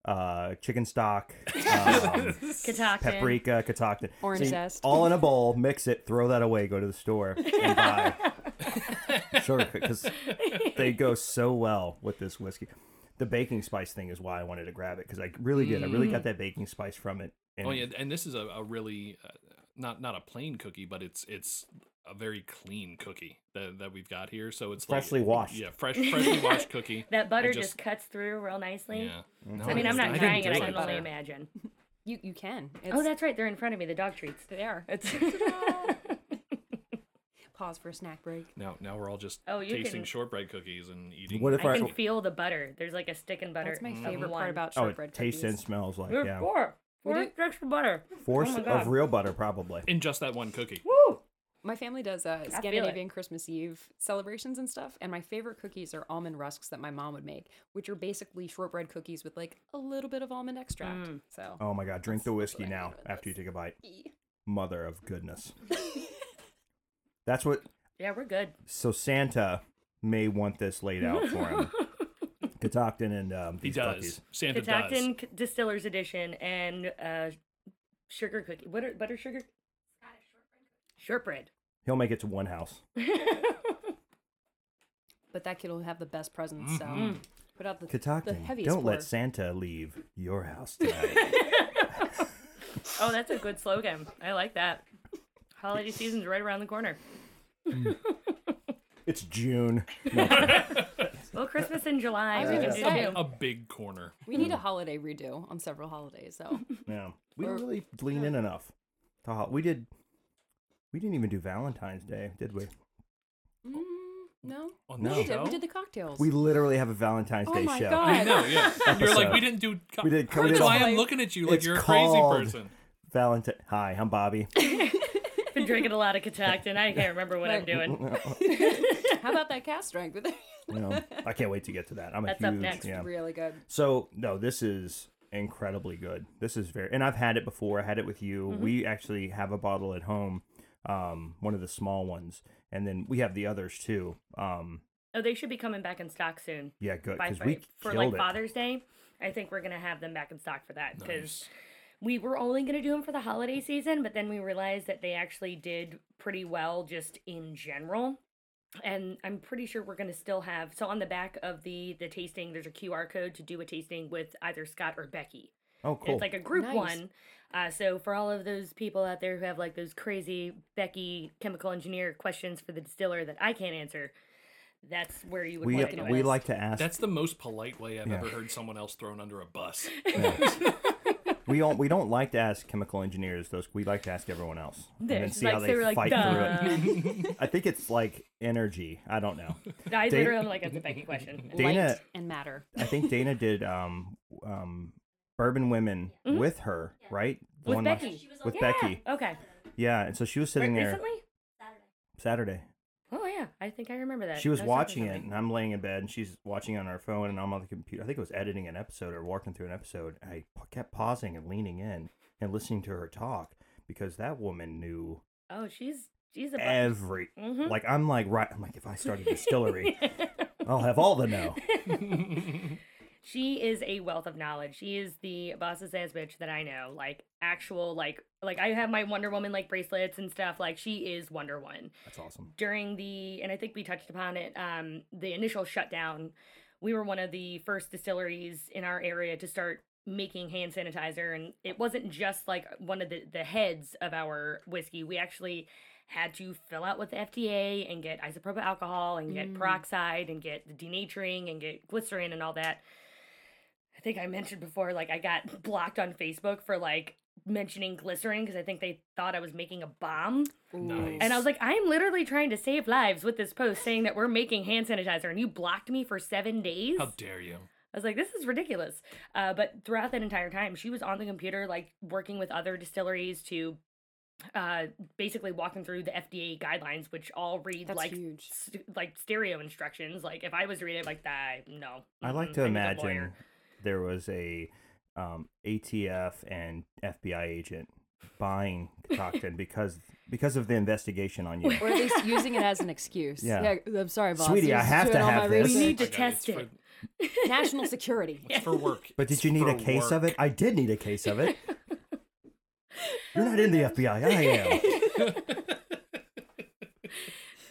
Yeah. uh, chicken stock, um, paprika, catoctin. Orange See, zest. All in a bowl, mix it, throw that away, go to the store and buy sugar because they go so well with this whiskey. The baking spice thing is why I wanted to grab it because I really did. I really got that baking spice from it. And Oh yeah, and this is a, a really uh, not not a plain cookie, but it's it's a very clean cookie that, that we've got here. So it's like- Freshly washed. Yeah, fresh, freshly washed cookie. that butter just, just- cuts through real nicely. Yeah. No, I mean, I'm not I trying it. I can only imagine. You you can. Oh, that's right. They're in front of me. The dog treats. they are. It's Pause for a snack break. Now, now we're all just Oh, you tasting can- shortbread cookies and eating. What if I I? can feel the butter. There's like a stick in butter. That's my of favorite one. part about shortbread oh, shortbread it tastes and cookies. smells like There's yeah. four. We Four do- sticks of butter. Force Oh my of real butter, probably. in just that one cookie. Woo! My family does uh, it. Scandinavian Christmas Eve celebrations and stuff, and my favorite cookies are almond rusks that my mom would make, which are basically shortbread cookies with like a little bit of almond extract. Mm. So Oh my god, drink the whiskey now mean with after you take a bite. E. Mother of goodness. That's what. Yeah, we're good. So Santa may want this laid out for him. Catoctin and um, He these does. cookies. Santa does. Catoctin C- Distillers Edition and uh, sugar cookie. What are butter sugar? Shortbread. He'll make it to one house. but that kid will have the best presents. So Mhm. put out the, the Catoctin, heaviest don't let. Santa leave your house tonight. oh, that's a good slogan. I like that. Holiday season's right around the corner. it's June. Well, Christmas in July. I we gonna can do say. a big corner. We need a holiday redo on several holidays. So Yeah, we didn't really lean in enough. To hol- we did. We didn't even do Valentine's Day, did we? mm, no, On No. the we did. show? We did the cocktails. We literally have a Valentine's Oh Day my show. God. I know, yeah. You're like, we didn't do. Co- We did- we That's did- why I'm looking at you like It's you're a crazy person. Valentine. Hi, I'm Bobby. Been drinking a lot of Catoctin. I can't remember what I'm doing. How about that cask strength? You know, I can't wait to get to that. I'm a That's huge up next. yeah. really good. So no, this is incredibly good. This is very, and I've had it before. I had it with you. Mm-hmm. We actually have a bottle at home, um, one of the small ones, and then we have the others too. Um, Oh, they should be coming back in stock soon. yeah, good By because we for killed like it. Father's Day, I think we're gonna have them back in stock for that because Nice. We were only gonna do them for the holiday season, but then we realized that they actually did pretty well just in general. And I'm pretty sure we're gonna still have so on the back of the the tasting, there's a QR code to do a tasting with either Scott or Becky. Oh, cool. It's like a group Nice. one. Uh, so for all of those people out there who have like those crazy Becky chemical engineer questions for the distiller that I can't answer, that's where you would we want to do we it. like to ask. That's the most polite way I've Yeah. ever heard someone else thrown under a bus. we don't we don't like to ask chemical engineers those. We like to ask everyone else and then see like how they they, were like, fight through it. I think it's like energy. I don't know. I Dana- literally like, it's a Becky question. Dana- Light and matter. I think Dana did um um Bourbon Women with her, right? The With one last- Becky. with yeah. Becky. Okay. Yeah, and so she was sitting Re- there recently? Saturday. Yeah, I think I remember that. She was I talking watching it, and I'm laying in bed, and she's watching on her phone, and I'm on the computer. I think it was editing an episode or walking through an episode. I kept pausing and leaning in and listening to her talk because that woman knew Oh, she's she's a every. Mhm. Like I'm like right. I'm like if I start a distillery, I'll have all the know. she is a wealth of knowledge. She is the boss's ass bitch that I know. Like actual like like I have my Wonder Woman like bracelets and stuff. Like she is Wonder Woman. That's awesome. During the and I think we touched upon it, um, the initial shutdown, we were one of the first distilleries in our area to start making hand sanitizer and it wasn't just like one of the, the heads of our whiskey. We actually had to fill out with the FDA and get isopropyl alcohol and get Mm. peroxide and get the denaturing and get glycerin and all that. I think I mentioned before, like I got blocked on Facebook for like mentioning glycerin because I think they thought I was making a bomb. Nice. And I was like, I'm literally trying to save lives with this post saying that we're making hand sanitizer, and you blocked me for seven days. How dare you? I was like, this is ridiculous. Uh, but throughout that entire time, she was on the computer, like working with other distilleries to uh, basically walk them through the FDA guidelines, which all read That's like st- like stereo instructions. Like if I was reading it, like that, no. I like Mm-mm, to need a imagine lawyer. There was a um, ATF and FBI agent buying Catoctin because because of the investigation on you. Or at least using it as an excuse. Yeah. I'm sorry, boss. Sweetie, I have to have my this. We need to I test it. for, National security. it's for work. But did It's you need a for case of it? I did need a case of it. You're not in the FBI. I am.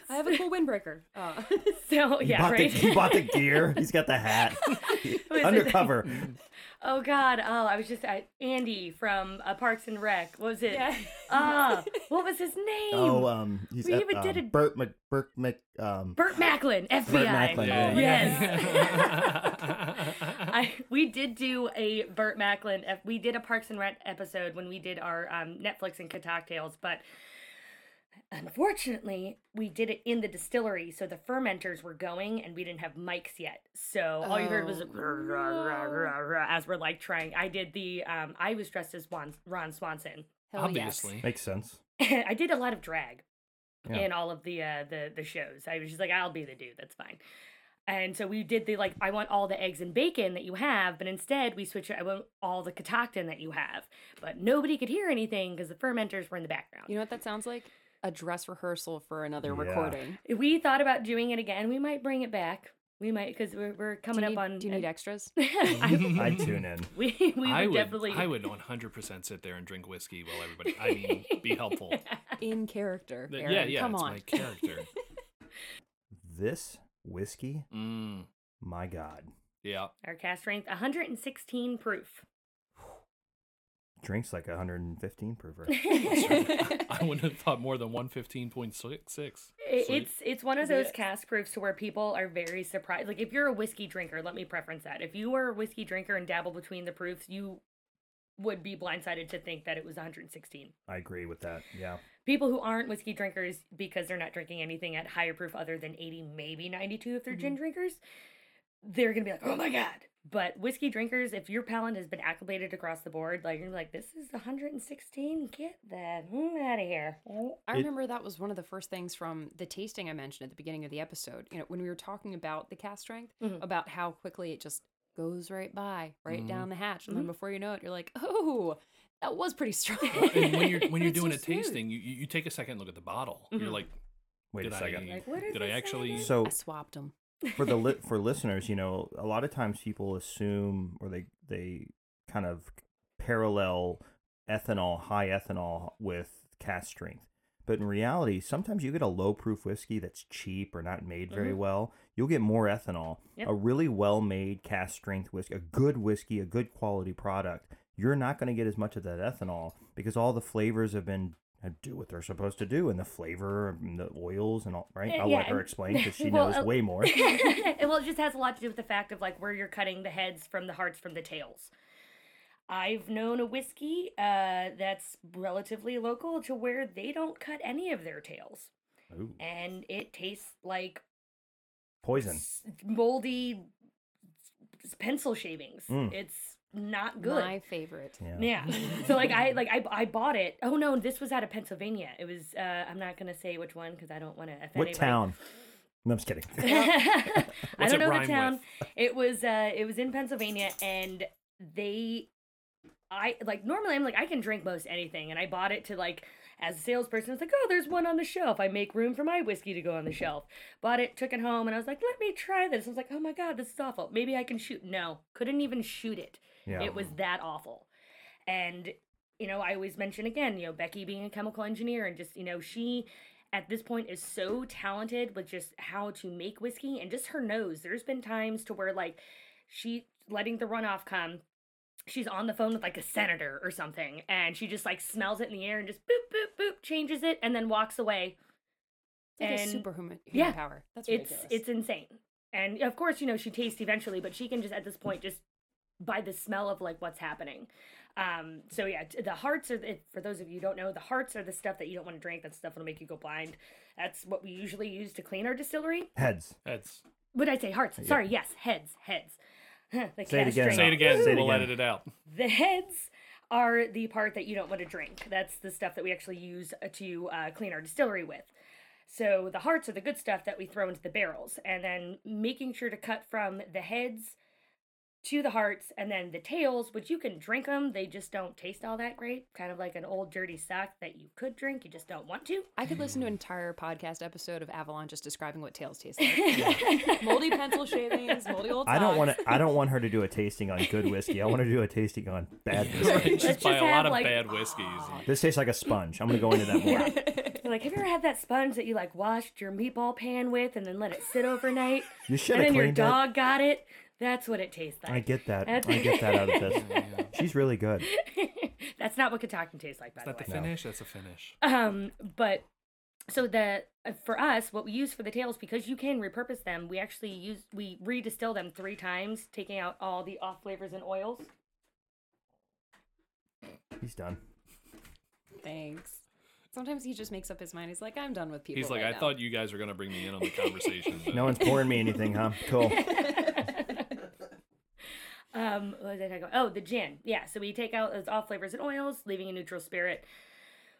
I have a cool windbreaker. Uh, So yeah, bought right. The, he bought the gear. He's got the hat. Undercover. Oh God! Oh, I was just uh, Andy from uh, Parks and Rec. What was it? Yeah. Ah, what was his name? Oh, um, he's We at, even did um, a- Burt Mc, Burt Mc, um, Burt Macklin, FBI. Macklin, Yeah, Yes. I we did do a Burt Macklin. We did a Parks and Rec episode when we did our um, Netflix and cocktails, but unfortunately, we did it in the distillery, so the fermenters were going, and we didn't have mics yet. So all you heard was Oh, "Rah, rah, rah, rah, rah," as we're like trying. I did the. Um, I was dressed as Ron, Ron Swanson. hell Obviously. makes sense. I did a lot of drag Yeah. in all of the uh, the the shows. I was just like, I'll be the dude. That's fine. And so we did the like, I want all the eggs and bacon that you have, but instead we switched. it. I want all the catoctin that you have, but nobody could hear anything because the fermenters were in the background. You know what that sounds like? A dress rehearsal for another Yeah. recording. we thought about doing it again. We might bring it back. We might because we're we're coming you up on. do you need extras? I, I'd tune in. we we I would would, definitely. I would 100% sit there and drink whiskey while everybody. I mean, be helpful. In character. Aaron, yeah, yeah, Come it's on. my character. This whiskey, Mm, my God, yeah. Our cask strength 116 proof. Drinks like 115 per proof. I wouldn't have thought more than 115.66. It- It's it's one of those it- cask proofs to where people are very surprised. Like if you're a whiskey drinker, let me preference that. If you are a whiskey drinker and dabble between the proofs, you would be blindsided to think that it was 116. I agree with that. Yeah. People who aren't whiskey drinkers because they're not drinking anything at higher proof other than 80, maybe 92 if they're mm-hmm. gin drinkers, they're gonna be like, oh my god. But whiskey drinkers, if your palate has been acclimated across the board, like you're like, this is 116. Get that out of here. I remember that was one of the first things from the tasting I mentioned at the beginning of the episode. You know, when we were talking about the cask strength, Mhm. about how quickly it just goes right by, right Mhm. down the hatch, and then before you know it, you're like, oh, that was pretty strong. and when you're when you're doing so a tasting, you, you you take a second look at the bottle. You're Mhm. like, Wait did a second. I Like, what did I actually? again? So I swapped them. For the li- for listeners, you know, a lot of times people assume or they they kind of parallel ethanol, high ethanol with cask strength. But in reality, sometimes you get a low proof whiskey that's cheap or not made very Mhm. well. You'll get more ethanol. Yep. A really well made cask strength whiskey, a good whiskey, a good quality product, you're not going to get as much of that ethanol because all the flavors have been do what they're supposed to do and the flavor and the oils and all right. Uh, I'll yeah, let her explain because she Well, knows uh, way more. well, it just has a lot to do with the fact of like where you're cutting the heads from the hearts from the tails. I've known a whiskey uh, that's relatively local to where they don't cut any of their tails, Ooh, and it tastes like poison. moldy pencil shavings. Mm. It's not good. My favorite. Yeah. Yeah. so like I like I, I bought it. Oh no, this was out of Pennsylvania. It was uh I'm not gonna say which one because I don't want to offend What anybody. town? No, I'm just kidding. I don't know rhyme the town. It was uh it was in Pennsylvania and they I like normally I'm like I can drink most anything and I bought it to like as a salesperson it's like oh there's one on the shelf I make room for my whiskey to go on the shelf bought it took it home and I was like let me try this I was like oh my god this is awful maybe I can shoot no couldn't even shoot it Yeah. it was that awful and you know I always mention again you know Becky being a chemical engineer and just you know she at this point is so talented with just how to make whiskey and just her nose. There's been times to where like she letting the runoff come, she's on the phone with like a senator or something, and she just like smells it in the air and just boop boop boop changes it and then walks away. Is And- superhuman yeah, power. That's It's it's insane. And of course, you know, she tastes eventually, but she can just at this point just by the smell of like what's happening. Um, so yeah, the hearts are the, for those of you who don't know, the hearts are the stuff that you don't want to drink. That stuff will make you go blind. That's what we usually use to clean our distillery. Heads. Heads. Would I say hearts? Sorry, yes, heads, heads. the Say it again. say it again. Say it we'll again. edit it out. The heads are the part that you don't want to drink. That's the stuff that we actually use uh, to uh, clean our distillery with. So the hearts are the good stuff that we throw into the barrels, and then making sure to cut from the heads to the hearts, and then the tails, which you can drink them. They just don't taste all that great. Kind of like an old dirty sock that you could drink, you just don't want to. I could listen to an mm. entire podcast episode of Avalon just describing what tails taste like. moldy pencil shavings, moldy old. Socks. I don't want to. I don't want her to do a tasting on good whiskey. I want her to do a tasting on bad whiskey. Right, Let's just buy just a lot of like- bad whiskeys. and- This tastes like a sponge. I'm gonna go into that more. You're like, have you ever had that sponge that you like washed your meatball pan with and then let it sit overnight? You should and then your cleaned that. dog got it. That's what it tastes like. I get that. I get that out of this. She's really good. That's not what Kentucky tastes like, by Is the that way. the finish? That's a finish. Um, but so the uh, for us, what we use for the tails because you can repurpose them. We actually use we redistill them three times, taking out all the off flavors and oils. He's done. Thanks. Sometimes he just makes up his mind. He's like, I'm done with people. He's like, right I now." thought you guys were gonna bring me in on the conversation. but No one's pouring me anything, huh? Cool. Um, what was I talking about? Oh, the gin. Yeah, so we take out those all flavors and oils, leaving a neutral spirit.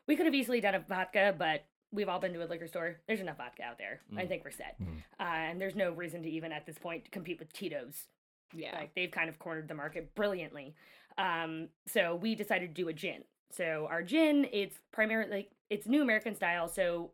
We could have easily done a vodka, but we've all been to a liquor store. There's enough vodka out there. I think we're set. Uh, and there's no reason to even at this point compete with Tito's. Yeah. Like they've kind of cornered the market brilliantly. Um, so we decided to do a gin. So our gin, it's primarily like it's new American style. So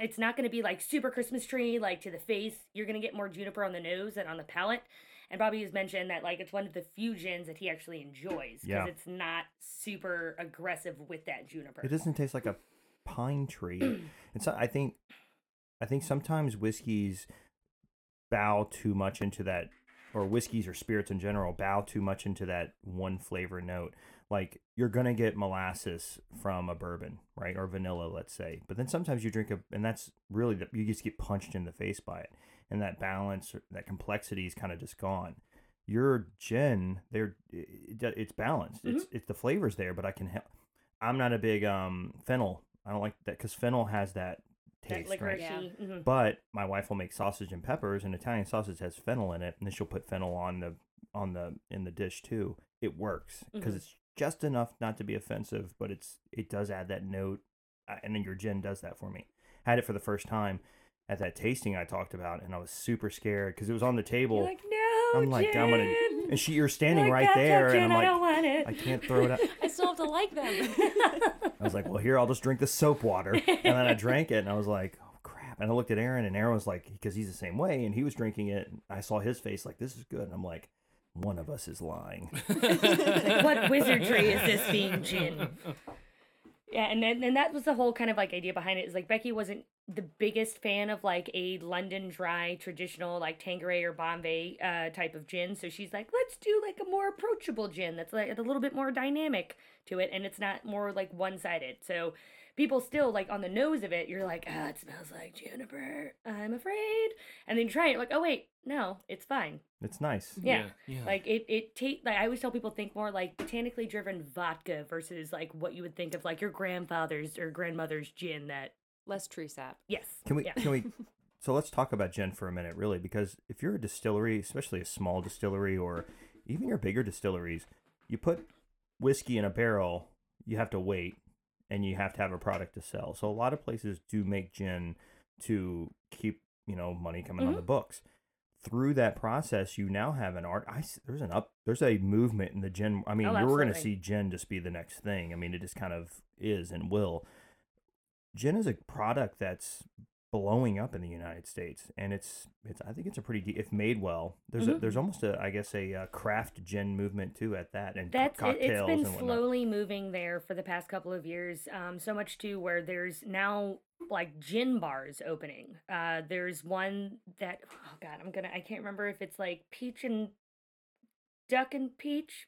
it's not going to be like super Christmas tree, like to the face. You're going to get more juniper on the nose and on the palate. And Bobby has mentioned that like it's one of the few gins that he actually enjoys because Yeah. it's not super aggressive with that juniper. It doesn't taste like a pine tree. and so I think. I think sometimes whiskeys bow too much into that, or whiskeys or spirits in general bow too much into that one flavor note. Like you're gonna get molasses from a bourbon, right, or vanilla, let's say. But then sometimes you drink a, and that's really the, you just get punched in the face by it, and that balance, or that complexity is kind of just gone. Your gin, they're it, it- it's balanced. It's it's the flavors there, but I can help. I'm not a big um fennel. I don't like that because fennel has that that taste, right? licoricey. mhm. But my wife will make sausage and peppers, and Italian sausage has fennel in it, and then she'll put fennel on the on the in the dish too. It works because Mhm. it's just enough not to be offensive, but it's it does add that note, uh, and then your gin does that for me. Had it for the first time at that tasting I talked about, and I was super scared because it was on the table. You're like, no, I'm like, I'm gonna, and she you're standing Like, right there, gin, and I I'm don't like, want it. I can't throw it out. I still have to like them. I was like, well, here, I'll just drink the soap water. And then I drank it, and I was like, oh, crap. And I looked at Aaron, and Aaron was like, because he's the same way, and he was drinking it. And I saw his face like, this is good. And I'm like, one of us is lying. like, what wizardry is this being gin? Yeah, and then and that was the whole kind of like idea behind it is like Becky wasn't the biggest fan of like a London dry traditional like Tanqueray or Bombay uh, type of gin, so she's like, let's do like a more approachable gin that's like a little bit more dynamic to it, and it's not more like one sided. So people still like on the nose of it, you're like, ah, it smells like juniper. I'm afraid, and then you try it, like, oh wait, no, it's fine. It's nice. Yeah. yeah. Like it, it ta- like I always tell people think more like botanically driven vodka versus like what you would think of like your grandfather's or grandmother's gin. That Less tree sap. yes, Can we? Yeah. Can we? So let's talk about gin for a minute, really, because if you're a distillery, especially a small distillery or even your bigger distilleries, you put whiskey in a barrel, you have to wait, and you have to have a product to sell. So a lot of places do make gin to keep you know money coming on Mhm. the books. Through that process, you now have an art. I s- there's an up. There's a movement in the gin. I mean, Oh, you're going to see gin just be the next thing. I mean, it just kind of is and will gin is a product that's blowing up in the United States, and it's it's I think it's a pretty de- if made well. There's a, Mhm. there's almost a I guess a uh, craft gin movement too at that, and co- that's it, cocktails it's been slowly moving there for the past couple of years. Um, so much too where there's now like gin bars opening. Uh, there's one that oh god, I'm gonna I can't remember if it's like peach and duck and peach,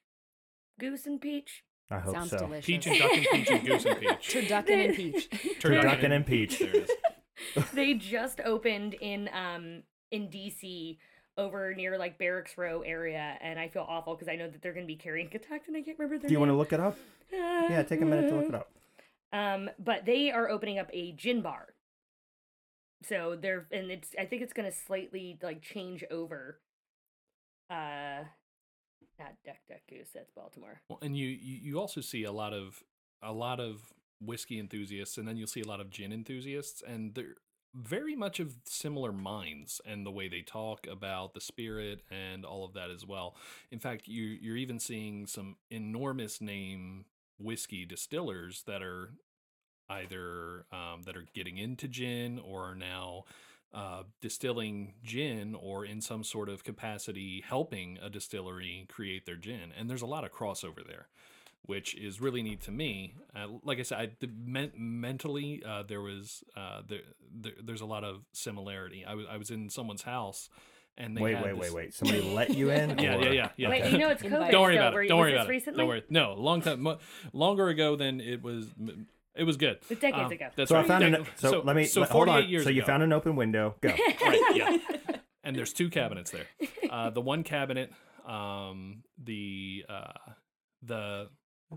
goose and peach. I hope Sounds so. delicious. Peach and duck and peach and goose and peach. Turducken and peach. Turducken and peach. There it is. they just opened in um in DC over near like Barracks Row area, and I feel awful because I know that they're going to be carrying Catoctin. I can't remember their Do you want to look it up? Yeah, take a minute to look it up. Um, but they are opening up a gin bar. So they're and it's I think it's going to slightly like change over. Uh, not Duck Duck Goose. That's Baltimore. Well, and you, you you also see a lot of a lot of whiskey enthusiasts, and then you'll see a lot of gin enthusiasts, and they're very much of similar minds and the way they talk about the spirit and all of that as well. In fact, you you're even seeing some enormous name whiskey distillers that are either um, that are getting into gin or are now uh, distilling gin or in some sort of capacity helping a distillery create their gin. And there's a lot of crossover there, which is really neat to me. Uh, like I said, I, the, men- mentally, uh, there was uh, there, there, there's a lot of similarity. I was I was in someone's house. And they Wait, had wait, wait, this- wait. Somebody let you in? Yeah, yeah, yeah, yeah. Wait, you know it's COVID. Don't worry still. about it. Don't worry about it. Recently? Don't worry. No, long time, mo- longer ago than it was. It was good. It's decades Um, ago. That's So right. I found an, so, let me So let- hold on. years So you ago. found an open window. Go. right, yeah. And there's two cabinets there. Uh, the one cabinet, um, the uh, the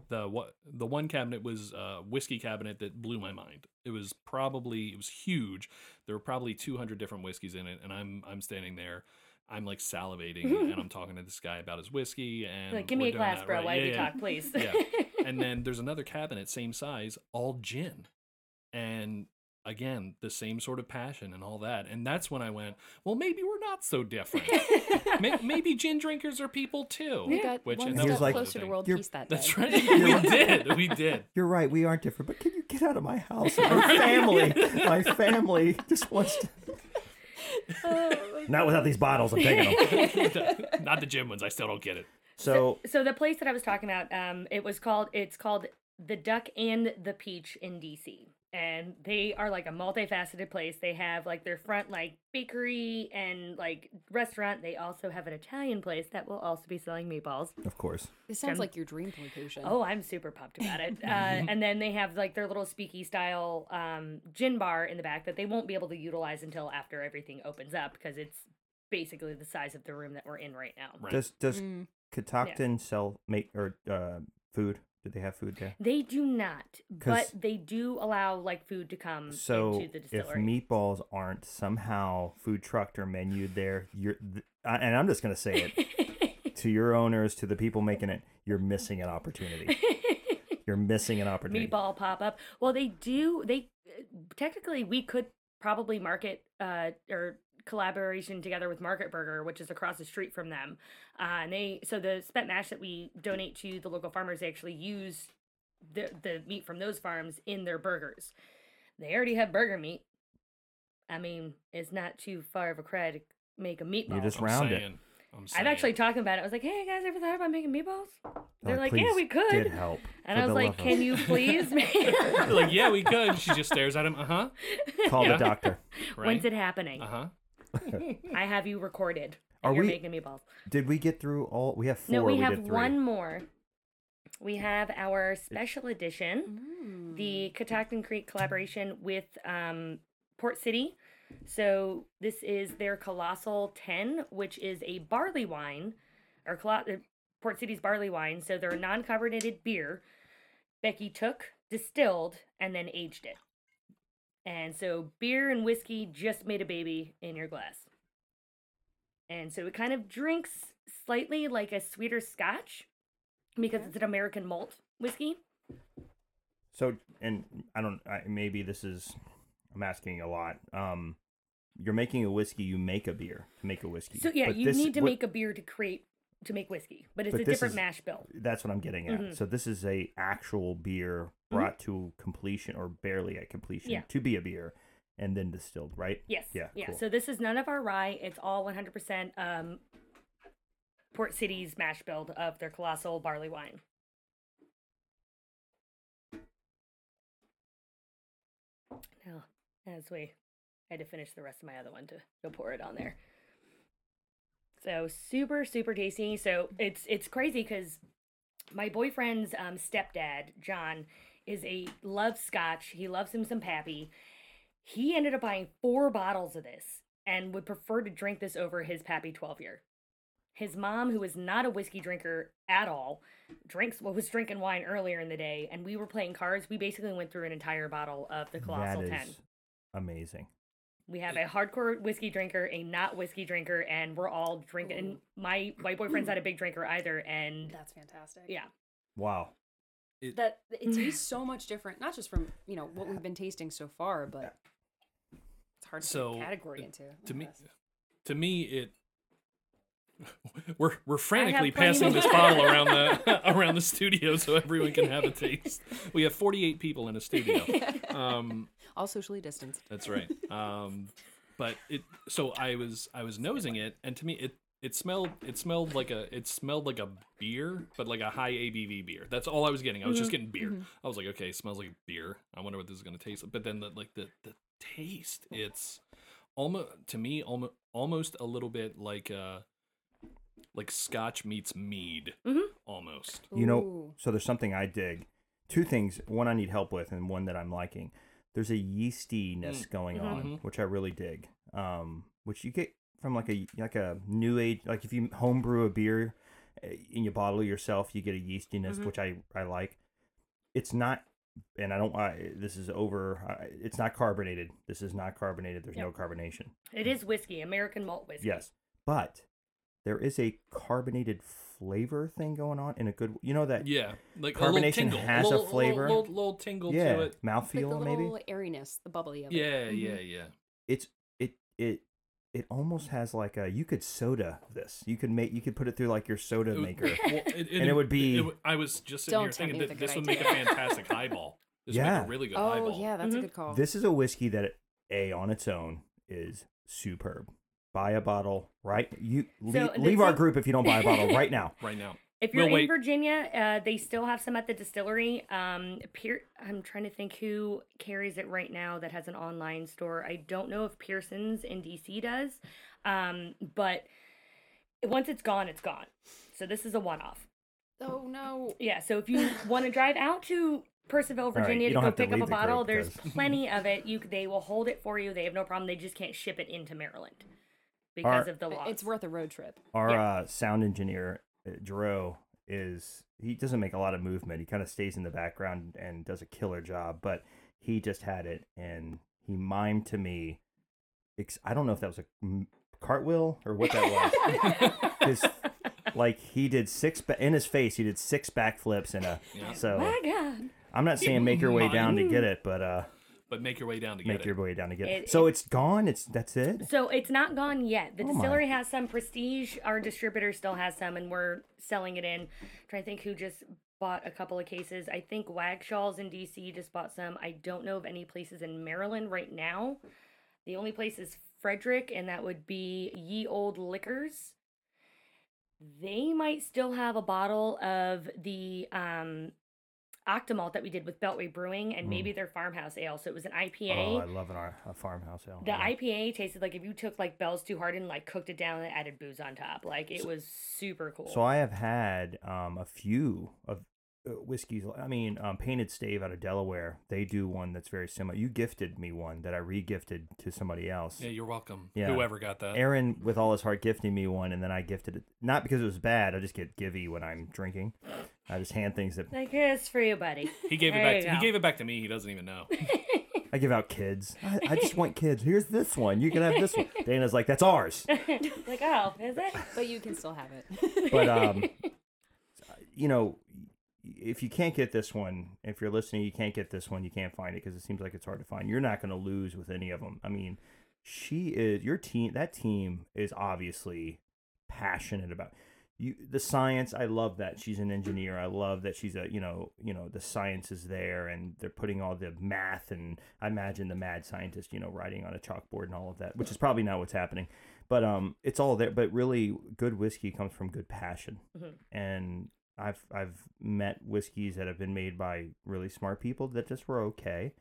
the what the one cabinet was a whiskey cabinet that blew my mind. It was probably it was huge. There were probably 200 different whiskeys in it, and I'm I'm standing there. I'm like salivating, and I'm talking to this guy about his whiskey, and Like, give me a glass, that, bro. right? Why Yeah, do you yeah. talk, please? Yeah. and then there's another cabinet, same size, all gin. And again, the same sort of passion and all that. And that's when I went, well, maybe we're not so different. Maybe gin drinkers are people too. We got Which- one step like- closer to world peace that day. That's right. we did. We did. You're right. We aren't different, but can you get out of my house? My family, my family just wants to. Oh not without these bottles. I'm taking them. not the gin ones. I still don't get it. So so the place that I was talking about, um, it was called it's called the Duck and the Peach in DC. And they are like a multifaceted place. They have like their front like bakery and like restaurant. They also have an Italian place that will also be selling meatballs. of course, This sounds Gem- like your dream location. Oh, I'm super pumped about it. Uh, and then they have like their little speaky style um, gin bar in the back that they won't be able to utilize until after everything opens up because it's basically the size of the room that we're in right now. Right. does does Mm. Catoctin sell make or uh, food? Do they have food there? They do not, but they do allow like food to come So into the if meatballs aren't somehow food trucked or menued there, you're th- and I'm just gonna say it to your owners, to the people making it, you're missing an opportunity. You're missing an opportunity. Meatball pop up. Well, they do. They technically we could probably market uh, or collaboration together with Market Burger, which is across the street from them. Uh, and they so the spent mash that we donate to the local farmers, they actually use the the meat from those farms in their burgers. They already have burger meat. I mean, it's not too far of a cry to make a meatball. You just round it. saying, I'm I've actually talking about it. I was like, "Hey guys, ever thought about making meatballs?" They're like, "Please "Yeah, we could." Get help. And I was like, love of- "Can you please?" make-" like, yeah, we could. She just stares at him. Uh huh. call Yeah. the doctor? Right. When's it happening? Uh huh. I have you recorded. Are and you're we- making meatballs. Did we get through all? We have four. No, we, have one more. We have our special edition, Mm. the Catoctin Creek collaboration with um, Port City. So this is their Colossal 10, which is a barley wine, or Colo- uh, Port City's barley wine. So they're a non-carbonated beer. Becky took, distilled, and then aged it. And so beer and whiskey just made a baby in your glass. And so it kind of drinks slightly like a sweeter scotch because it's an American malt whiskey. So, and I don't. I, maybe this is. I'm asking a lot. Um, you're making a whiskey. You make a beer to make a whiskey. So yeah, But you this- need to what- make a beer to create to make whiskey, but it's But a different is- mash bill. That's what I'm getting at. Mhm. So this is a actual beer Mm-hmm. brought to completion or barely at completion Yeah. to be a beer, and then distilled, right? Yes. Yeah. Yeah. cool. So this is none of our rye. It's all 100% um, Port City's mash build of their colossal barley wine. Now, as we I had to finish the rest of my other one to go pour it on there. So super super tasty. So it's it's crazy because my boyfriend's um, stepdad John is a loves Scotch. He loves him some Pappy. He ended up buying four bottles of this and would prefer to drink this over his Pappy 12 year. His mom, who is not a whiskey drinker at all, drinks what was drinking wine earlier in the day, and we were playing cards. We basically went through an entire bottle of the Colossal that 10. amazing. We have a hardcore whiskey drinker, a not whiskey drinker, and we're all drinking. And my my boyfriend's not a big drinker either, and That's fantastic. yeah, Wow. That it tastes so much different, not just from you know what we've been tasting so far, but it's hard to So, put a category into. To me, to me, it. We're we're frantically passing this bottle around the around the studio so everyone can have a taste. We have 48 people in a studio. Um, all socially distanced. That's right. Um, but it. So I was I was nosing it, and to me it it smelled it smelled like a it smelled like a beer, but like a high ABV beer. That's all I was getting. I was just getting beer. I was like, okay, it smells like beer. I wonder what this is gonna taste like. But then the like the the taste, it's almost to me almost almost a little bit like uh like Scotch meets mead, mm-hmm. almost. You know, so there's something I dig. Two things. One I need help with, and one that I'm liking. There's a yeastiness mm. going mm-hmm. on, mm-hmm. which I really dig. Um, which you get from like a like a new age. Like if you homebrew a beer uh, and you bottle yourself, you get a yeastiness, which I I like. It's not, and I don't. I, this is over. I, it's not carbonated. This is not carbonated. There's no carbonation. it is whiskey, American malt whiskey. Yes, but there is a carbonated flavor thing going on in a good. You know that Yeah, like Carbonation a little has a little, flavor. little, little, little tingle yeah to it. Like the mouthfeel little maybe. airiness, the bubbly of it. Yeah, yeah, yeah. It's it it it almost has like a you could soda this. You could make you could put it through like your soda It maker. well, it, And it would be- i was just sitting Don't here tempt thinking that this good would make a fantastic highball. This would Yeah. make a really good Oh highball. yeah, that's Mhm. a good call. This is a whiskey that a on its own is superb. Buy a bottle right. You leave, leave our group if you don't buy a bottle right now. right now. If you're We'll in wait. Virginia, uh, they still have some at the distillery. Um, Pier- I'm trying to think who carries it right now that has an online store. I don't know if Pearson's in DC does, um, but once it's gone, it's gone. So this is a one-off. oh no. Yeah. So if you want to drive out to Purcellville, Virginia you to go have to pick up a the bottle, group there's 'cause- plenty of it. You they will hold it for you. They have no problem. They just can't ship it into Maryland because Our- of the laws. It's worth a road trip. Our Yeah. uh, sound engineer, uh, Dro, is he doesn't make a lot of movement. He kind of stays in the background and does a killer job. But he just had it, and he mimed to me. I don't know if that was a cartwheel or what that was. His, like he did six ba- in his face. He did six backflips and a. Yeah. So My God. I'm not saying make your way down to get it, but uh, but make your way down to get Make it. your way down to get it. It- So it's gone. It's that's it. So it's not gone yet. The Oh my. distillery has some. Prestige, our distributor, still has some, and we're selling it in. trying to think who just bought a couple of cases. I think Wagshal's in DC just bought some. I don't know of any places in Maryland right now. The only place is Frederick, and that would be Ye Old Liquors. They might still have a bottle of the um, Octomalt that we did with Beltway Brewing, and maybe their farmhouse ale. So it was an IPA. Oh, I love an a farmhouse ale. The Yeah. IPA tasted like if you took like Bell's Two Hearted and like cooked it down and added booze on top. Like it was super cool. So I have had um, a few of uh, whiskeys. I mean, um, Painted Stave out of Delaware. They do one that's very similar. You gifted me one that I re-gifted to somebody else. Yeah, you're welcome. Yeah. Whoever got that. Aaron, with all his heart, gifting me one, and then I gifted it not because it was bad. I just get givey when I'm drinking. I just hand things that like it's for you, buddy. He gave it There back. you To, he go. gave it back to me. He doesn't even know. I give out kids. I, I just want kids. Here's this one. You can have this one. Dana's like, that's ours. like oh, is it? But you can still have it. But um, you know, if you can't get this one, if you're listening, you can't get this one. You can't find it because it seems like it's hard to find. You're not going to lose with any of them. I mean, she is your team. That team is obviously passionate about you. The science. I love that she's an engineer. I love that she's a you know you know the science is there and they're putting all the math and I imagine the mad scientist you know writing on a chalkboard and all of that, which is probably not what's happening. But um, it's all there. But really, good whiskey comes from good passion Mhm. and I've I've met whiskeys that have been made by really smart people that just were okay,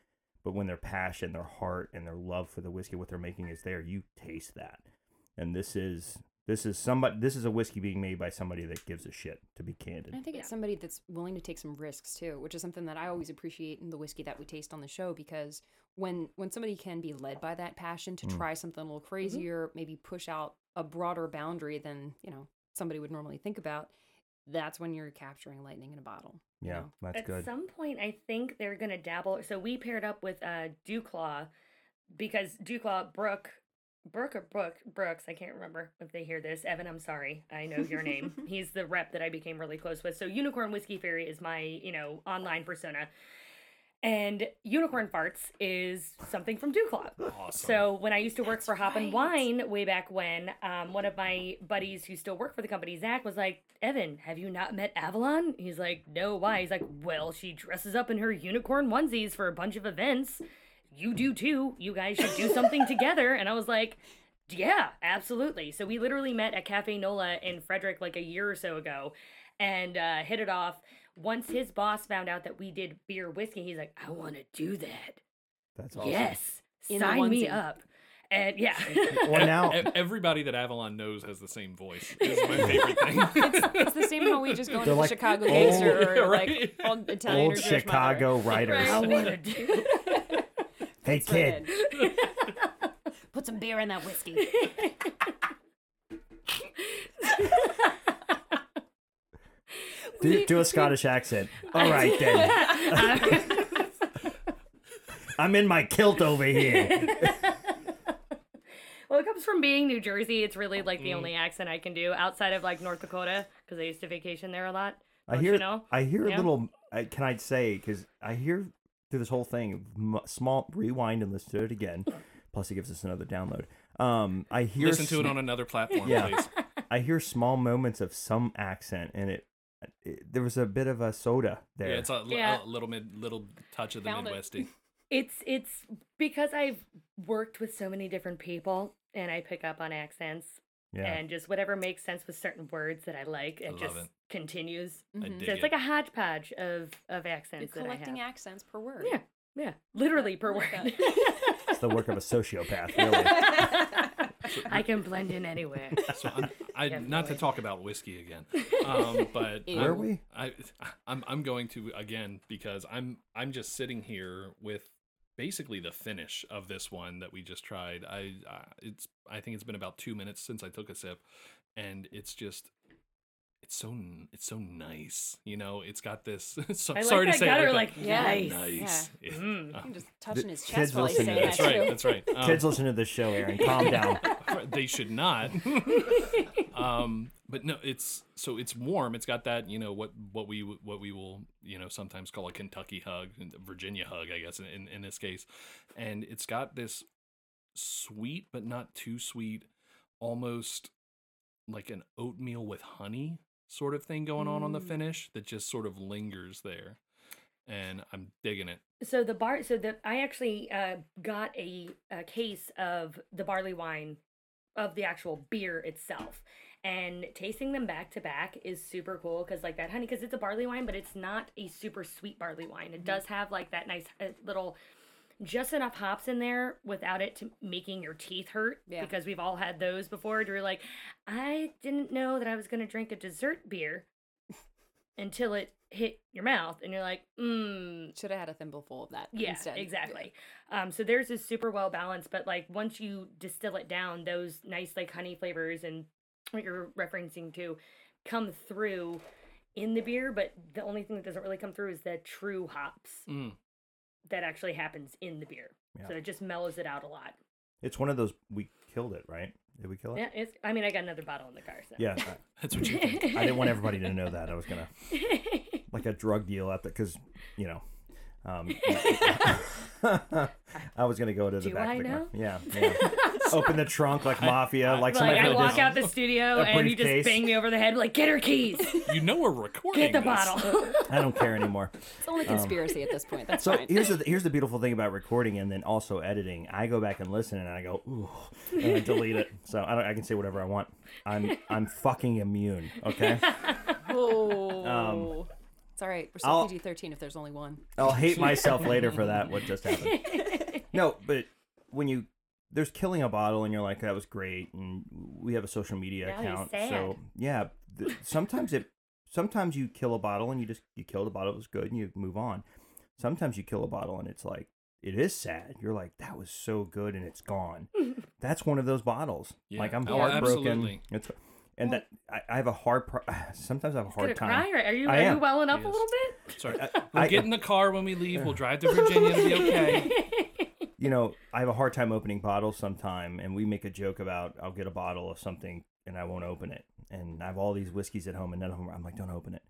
but when their passion, their heart, and their love for the whiskey, what they're making is there, you taste that. And this is this is somebody this is a whiskey being made by somebody that gives a shit. To be candid, I think it's somebody that's willing to take some risks too, which is something that I always appreciate in the whiskey that we taste on the show because when when somebody can be led by that passion to Mm. try something a little crazier, maybe push out a broader boundary than, you know, somebody would normally think about, that's when you're capturing lightning in a bottle. you yeah, know? that's At good. At some point, I think they're gonna dabble. So we paired up with uh DuClaw because DuClaw Brooke. Brooke or Brooke Brooks, I can't remember if they hear this. Evan, I'm sorry. I know your name. He's the rep that I became really close with. So Unicorn Whiskey Fairy is my, you know, online persona. And Unicorn Farts is something from DuClaw. Awesome. So when I used to work for Hop and right. Wine way back when, um, one of my buddies who still work for the company, Zach, was like, "Evan, have you not met Avalon?" He's like, "No, why?" He's like, "Well, she dresses up in her unicorn onesies for a bunch of events. You do too. You guys should do something together." And I was like. Yeah, absolutely. So we literally met at Cafe Nola in Frederick like a year or so ago and uh, hit it off. Once his boss found out that we did beer whiskey, he's like, I want to do that. That's awesome. Yes. In Sign me up. And yeah. Well, now Everybody that Avalon knows has the same voice. Is my favorite thing. It's the same how we just go into They're like Chicago old- gangster Yeah, or like old Italian old or Jewish Chicago mother. writers. I want to do Hey That's right kid. Put some beer in that whiskey. do, do a Scottish accent. All right then. I'm in my kilt over here. Well, it comes from being New Jersey. It's really like the mm-hmm. only accent I can do outside of like North Dakota because I used to vacation there a lot. I Don't hear. you know? I hear a Yeah. little. I, can I say because I hear through this whole thing, m- small rewind and listen to it again. Plus, he gives us another download. Um, I hear. Listen to it on another platform, Yeah. please. I hear small moments of some accent, and it, it there was a bit of a soda there. Yeah, it's a, Yeah. a little mid, little touch of the Found it. Midwesty. It's it's because I've worked with so many different people and I pick up on accents yeah. and just whatever makes sense with certain words that I like, it love just it. continues. I Mhm. So it's it. like a hodgepodge of of You're accents that I collecting have. accents per word. Yeah, yeah, literally per like word. it's the work of a sociopath, really. I can blend in anywhere. So I'm, I Yeah, not to talk about whiskey again, um, but Ew. Where are I'm- we? I, I'm I'm going to again because I'm I'm just sitting here with basically the finish of this one that we just tried. I uh, it's I think it's been about two minutes since I took a sip, and it's just it's so it's so nice. You know, it's got this. so, I like sorry that to say, it gutter, like, like, Yeah. nice. nice. Yeah. Mm. Uh, I'm just touching his kids chest while he's listen to saying this. that that's right. That's right. Um, Kids listen to this show, Aaron. Calm down. they should not. um, but no, it's so it's warm. It's got that you know what what we what we will you know sometimes call a Kentucky hug, Virginia hug, I guess in, in this case, and it's got this sweet but not too sweet, almost like an oatmeal with honey sort of thing going on on the Mm. finish that just sort of lingers there, and I'm digging it. So the bar, so the I actually uh, got a, a case of the barley wine, of the actual beer itself, and tasting them back to back is super cool because like that honey, because it's a barley wine, but it's not a super sweet barley wine. It does have like that nice uh, little, just enough hops in there without it to making your teeth hurt. Yeah. Because we've all had those before. You're like, I didn't know that I was gonna drink a dessert beer until it hit your mouth, and you're like, mmm. Should have had a thimbleful of that Yeah, instead. exactly. Um, so theirs is super well balanced, but like once you distill it down, those nice like honey flavors and what you're referencing to come through in the beer. But the only thing that doesn't really come through is the true hops Mm. that actually happens in the beer. So it just mellows it out a lot. It's one of those we killed it, right? Did we kill it? Yeah, it's. I mean, I got another bottle in the car. So. Yeah. I, That's what you think. I didn't want everybody to know that. I was gonna like a drug deal at the because you know. Um, I was gonna go to the Do back I of the car. Yeah, yeah. Open the trunk like mafia, like like somebody I had walk this- out the studio a and you just bang me over the head like, get her keys, You know we're recording. get the this. bottle. I don't care anymore. It's only conspiracy at this point. That's Um, So fine. here's the here's the beautiful thing about recording and then also editing. I go back and listen and I go ooh, and I delete it. So I, don't, I can say whatever I want. I'm I'm fucking immune. Okay. oh. it's all right. We're still I'll- PG 13 if there's only one. I'll hate myself later for that. What just happened? No, but when you there's killing a bottle and you're like that was great and we have a social media Now account. So yeah, th- sometimes it sometimes you kill a bottle and you just you kill the bottle it was good and you move on. Sometimes you kill a bottle and it's like it is sad. You're like that was so good and it's gone. That's one of those bottles. Yeah. Like I'm Oh, heartbroken. absolutely. It's and that I, I have a hard pro- sometimes I have a hard time. cry? Or are you are you welling up He a little bit? Sorry. I- We'll I- get in the car when we leave. We'll drive to Virginia. It'll be okay. you know, I have a hard time opening bottles sometime, and we make a joke about I'll get a bottle of something and I won't open it, and I have all these whiskeys at home, and none of them. I'm like, don't open it.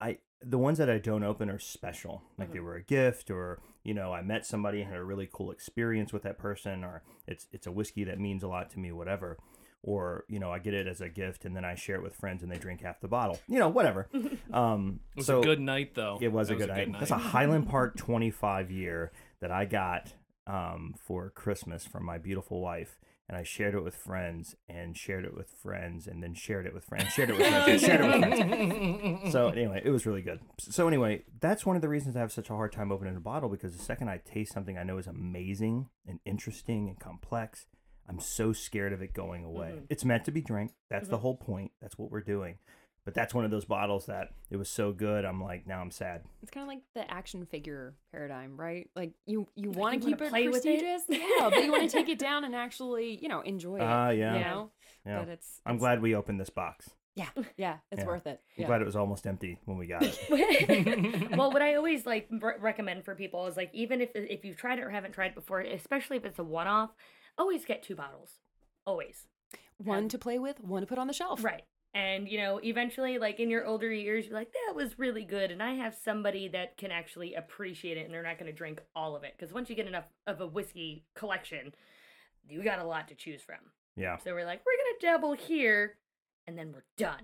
I the ones that I don't open are special, like they were a gift, or you know, I met somebody and had a really cool experience with that person, or it's it's a whiskey that means a lot to me, whatever. Or you know, I get it as a gift, and then I share it with friends, and they drink half the bottle. You know, whatever. Um, It was so a good night, though. it was That a good night. That's a Highland Park 25 year that I got um, for Christmas from my beautiful wife. And I shared it with friends and shared it with friends and then shared it with friends, shared it with friends, and shared it with friends. So anyway, it was really good. So anyway, that's one of the reasons I have such a hard time opening a bottle because the second I taste something I know is amazing and interesting and complex, I'm so scared of it going away. Mhm. It's meant to be drank. That's the whole point. That's what we're doing. But that's one of those bottles that it was so good. I'm like, now I'm sad. It's kind of like the action figure paradigm, right? Like you you Like, want you to wanna keep it play with it? prestigious, yeah, but you want to take it down and actually, you know, enjoy it. Ah, yeah. You know, Yeah. but it's. I'm glad we opened this box. Yeah, yeah, it's Yeah. worth it. I'm Yeah. glad it was almost empty when we got it. well, what I always like re- recommend for people is like even if if you've tried it or haven't tried it before, especially if it's a one off, always get two bottles. Always. One to play with, one to put on the shelf. Right. And you know, eventually like in your older years, you're like, that was really good and I have somebody that can actually appreciate it and they're not going to drink all of it because once you get enough of a whiskey collection, you got a lot to choose from. yeah. So we're like, we're going to dabble here and then we're done.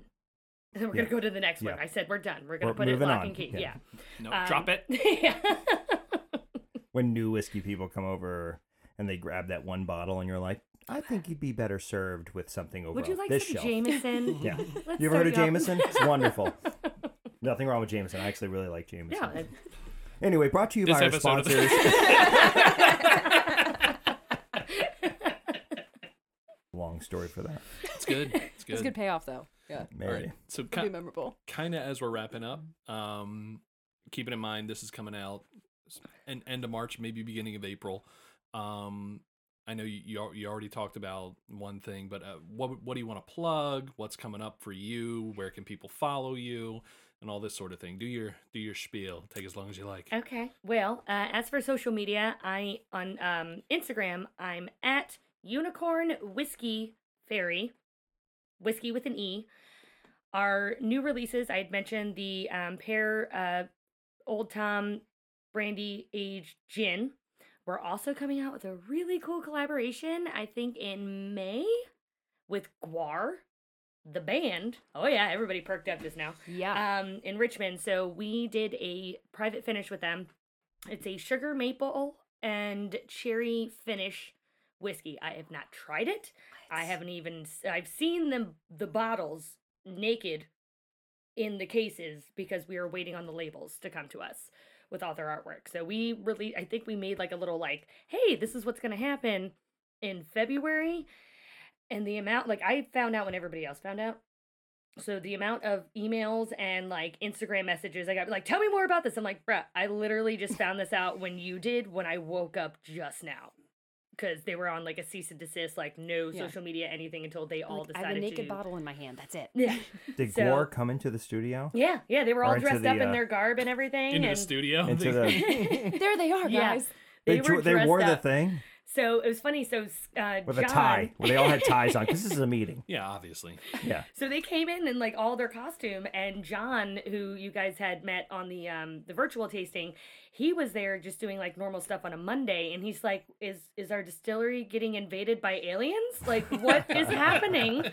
And then we're Yeah. going to go to the next one. I said we're done. We're going to put it moving lock on. and key. Yeah. Yeah. No, Um, drop it. yeah. When new whiskey people come over and they grab that one bottle and you're like, I think you'd be better served with something over Would you like this some shelf. Jameson? Yeah. Let's You ever heard of start off- Jameson? It's wonderful. Nothing wrong with Jameson. I actually really like Jameson. Yeah. I- Anyway, brought to you This by our sponsors. Long story for that. It's good. It's good. It's a good payoff though. Yeah, All Mary. right. So it'll be memorable. kind of as we're wrapping up, um, keeping in mind this is coming out s- end of March, maybe beginning of April. Um, I know you you, you already talked about one thing, but uh, what what do you want to plug? What's coming up for you? Where can people follow you? And all this sort of thing. Do your do your spiel. Take as long as you like. Okay. Well, uh, as for social media, I on um, Instagram I'm at Unicorn Whiskey Fairy, whiskey with an E. our new releases, I had mentioned the um, pear uh, Old Tom Brandy aged gin. We're also coming out with a really cool collaboration, I think in May with GWAR, the band. Oh, yeah, everybody perked up just now. Yeah. Um, in Richmond. So we did a private finish with them. It's a sugar maple and cherry finish whiskey. I have not tried it. I haven't even I've seen them the bottles naked in the cases because we are waiting on the labels to come to us with all their artwork. So we really I think we made like a little like, hey, this is what's gonna happen in February. And the amount like I found out when everybody else found out. So the amount of emails and like Instagram messages I got like, tell me more about this. I'm like, bruh, I literally just found this out when you did when I woke up just now. Because they were on like a cease and desist, like no Yeah. social media, anything until they all Like, I decided have a naked to. bottle in my hand. That's it. Yeah. Did So- GWAR come into the studio? Yeah, yeah, they were all dressed the, up in uh, their garb and everything. into the and studio. Into the there they are, Yeah. guys. they, they, were dro- they dressed wore the thing So it was funny. So uh, with John, a tie. Well, they all had ties on because this is a meeting. yeah, obviously. Yeah. So they came in in like all their costume, and John, who you guys had met on the um the virtual tasting, he was there just doing like normal stuff on a Monday, and he's like, "Is is our distillery getting invaded by aliens? Like, what is happening?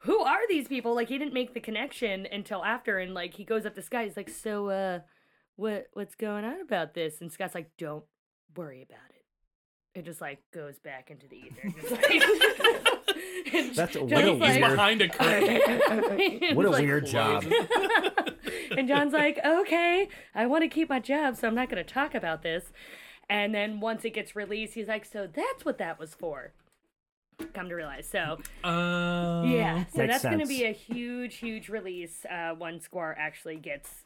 Who are these people?" Like, he didn't make the connection until after, and like he goes up to Scott, he's like, "So, uh, what what's going on about this?" And Scott's like, "Don't worry about it." It just like goes back into the ether. Just like- That's a John's what a He's weird- behind a curtain. What a Like, weird job. and John's like, okay, I want to keep my job, so I'm not going to talk about this. And then once it gets released, he's like, so that's what that was for. Come to realize. So, Uh, yeah. So that's going to be a huge, huge release uh, once Square actually gets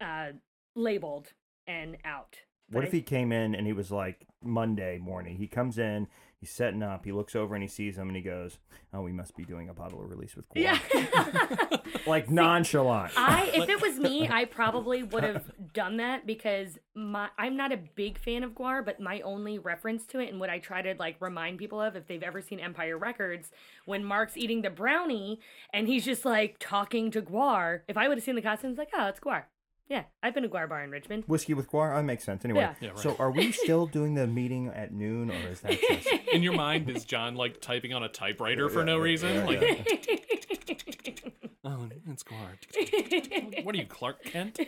uh, labeled and out. What if he came in and he was like Monday morning? He comes in, he's setting up, he looks over and he sees him and he goes, "Oh, we must be doing a bottle of release with GWAR." Yeah. like nonchalant. I if it was me, I probably would have done that because my I'm not a big fan of GWAR, but my only reference to it and what I try to like remind people of if they've ever seen Empire Records, when Mark's eating the brownie and he's just like talking to GWAR, if I would have seen the costume, it's like, oh, it's GWAR. Yeah, I've been to GWAR Bar in Richmond. Whiskey with GWAR, that makes sense. Anyway, Yeah. Yeah, right. so are we still doing the meeting at noon, or is that just? In your mind, is John like typing on a typewriter for no reason? yeah, like, yeah. oh, it's GWAR. What are you, Clark Kent?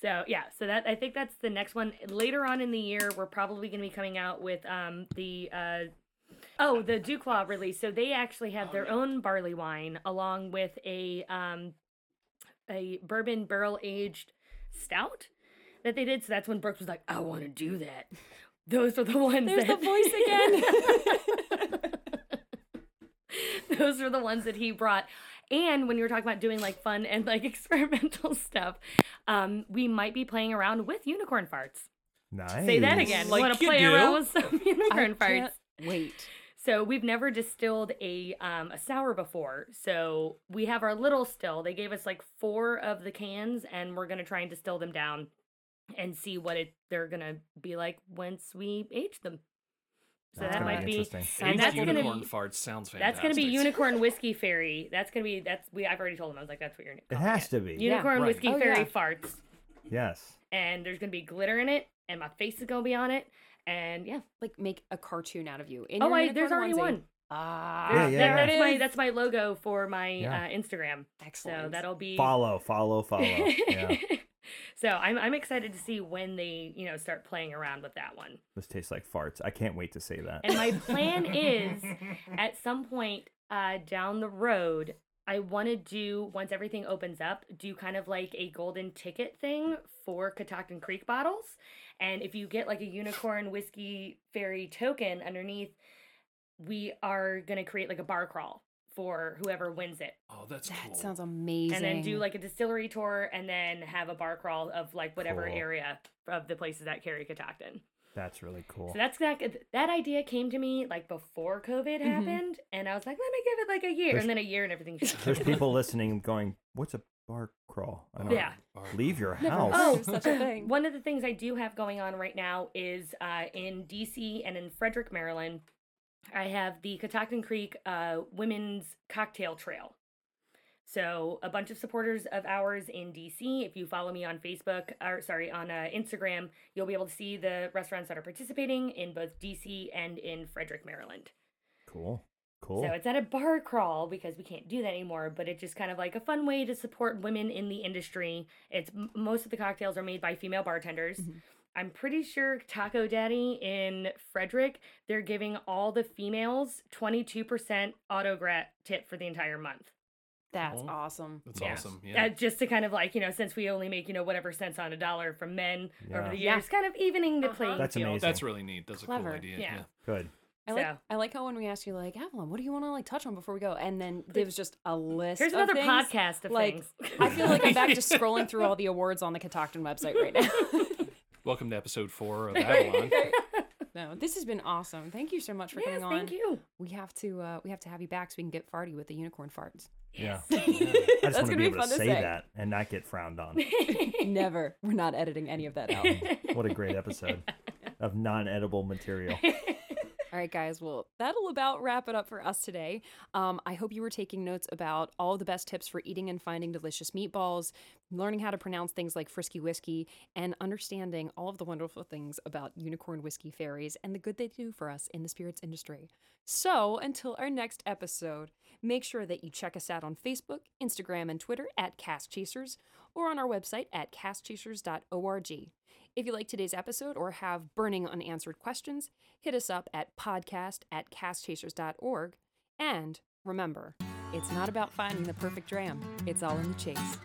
So yeah, so that I think that's the next one. Later on in the year, we're probably going to be coming out with um the uh oh the DuClaw release. So they actually have their own barley wine along with a um a bourbon barrel aged stout that they did. So that's when Brooks was like, I want to do that. Those are the ones. There's the that... voice again. Those are the ones that he brought. And when you were talking about doing like fun and like experimental stuff, um, we might be playing around with unicorn farts. Nice. Say that again. Like want to play do. around with some I unicorn farts? can't wait. So we've never distilled a um, a sour before. So we have our little still. They gave us like four of the cans, and we're gonna try and distill them down and see what it they're gonna be like once we age them. So That's that might be be interesting. and Aged that's gonna unicorn be farts sounds fantastic. that's gonna be unicorn whiskey fairy. That's gonna be that's we I've already told them I was like that's what you're. It calling has to be. Unicorn right. whiskey Oh, fairy yeah. farts, Yes. and there's gonna be glitter in it, and my face is gonna be on it, and yeah. Like make a cartoon out of you. In Oh, your I, there's unicorn already onesie. one. Ah, Yeah, yeah, there- yeah. That's my that's my logo for my Yeah. uh, Instagram. Excellent. So that'll be Follow, follow, follow. Yeah. so I'm I'm excited to see when they you know start playing around with that one. this tastes like farts. I can't wait to say that. And my plan is at some point uh, down the road, I want to do once everything opens up, do kind of like a golden ticket thing for Catoctin Creek bottles. And if you get like a unicorn whiskey fairy token underneath, we are gonna create like a bar crawl for whoever wins it. Oh, that's that cool. sounds amazing. And then do like a distillery tour and then have a bar crawl of like whatever Cool. area of the places that carry Catoctin. That's really cool. So that's that. That idea came to me like before COVID Mhm. happened, and I was like, let me give it like a year, There's- and then a year and everything. There's people listening going, "What's a bar crawl?" I don't Yeah. Leave your Never house. heard Oh, such a thing. One of the things I do have going on right now is uh, in DC and in Frederick, Maryland. I have the Catoctin Creek uh, Women's Cocktail Trail. So a bunch of supporters of ours in DC. If you follow me on Facebook, or sorry, on uh, Instagram, you'll be able to see the restaurants that are participating in both DC and in Frederick, Maryland. Cool. Cool. So it's at a bar crawl because we can't do that anymore, but it's just kind of like a fun way to support women in the industry. It's most of the cocktails are made by female bartenders. I'm pretty sure Taco Daddy in Frederick, they're giving all the females 22% autograt tip for the entire month. That's Oh. awesome. That's Yeah. awesome. Yeah. Uh, just to kind of like, you know, since we only make, you know, whatever cents on a dollar from men over Yeah. the Yeah. years, kind of evening the Uh-huh. playing That's field. amazing. That's really neat. That's a cool idea. Yeah. Yeah. Good. I like So- I like how when we ask you like Avalon, what do you want to like touch on before we go, and then gives just a list. Here's of another things. podcast of like, things. I feel like I'm back just scrolling through all the awards on the Catoctin website right now. Welcome to episode four of Avalon. no, this has been awesome. Thank you so much for yes, coming on. thank you. We have to uh, we have to have you back so we can get farty with the unicorn farts. Yeah. That's I just want gonna to be be able fun to to say, say. that and not get frowned on. Never. We're not editing any of that out. what a great episode of non-edible material. All right, guys. Well, that'll about wrap it up for us today. Um, I hope you were taking notes about all the best tips for eating and finding delicious meatballs, learning how to pronounce things like frisky whiskey, and understanding all of the wonderful things about unicorn whiskey fairies and the good they do for us in the spirits industry. So, until our next episode, make sure that you check us out on Facebook, Instagram, and Twitter at Cask Chasers or on our website at caskchasers.org. If you like today's episode or have burning unanswered questions, hit us up at podcast at caskchasers.org. And remember, it's not about finding the perfect dram, it's all in the chase.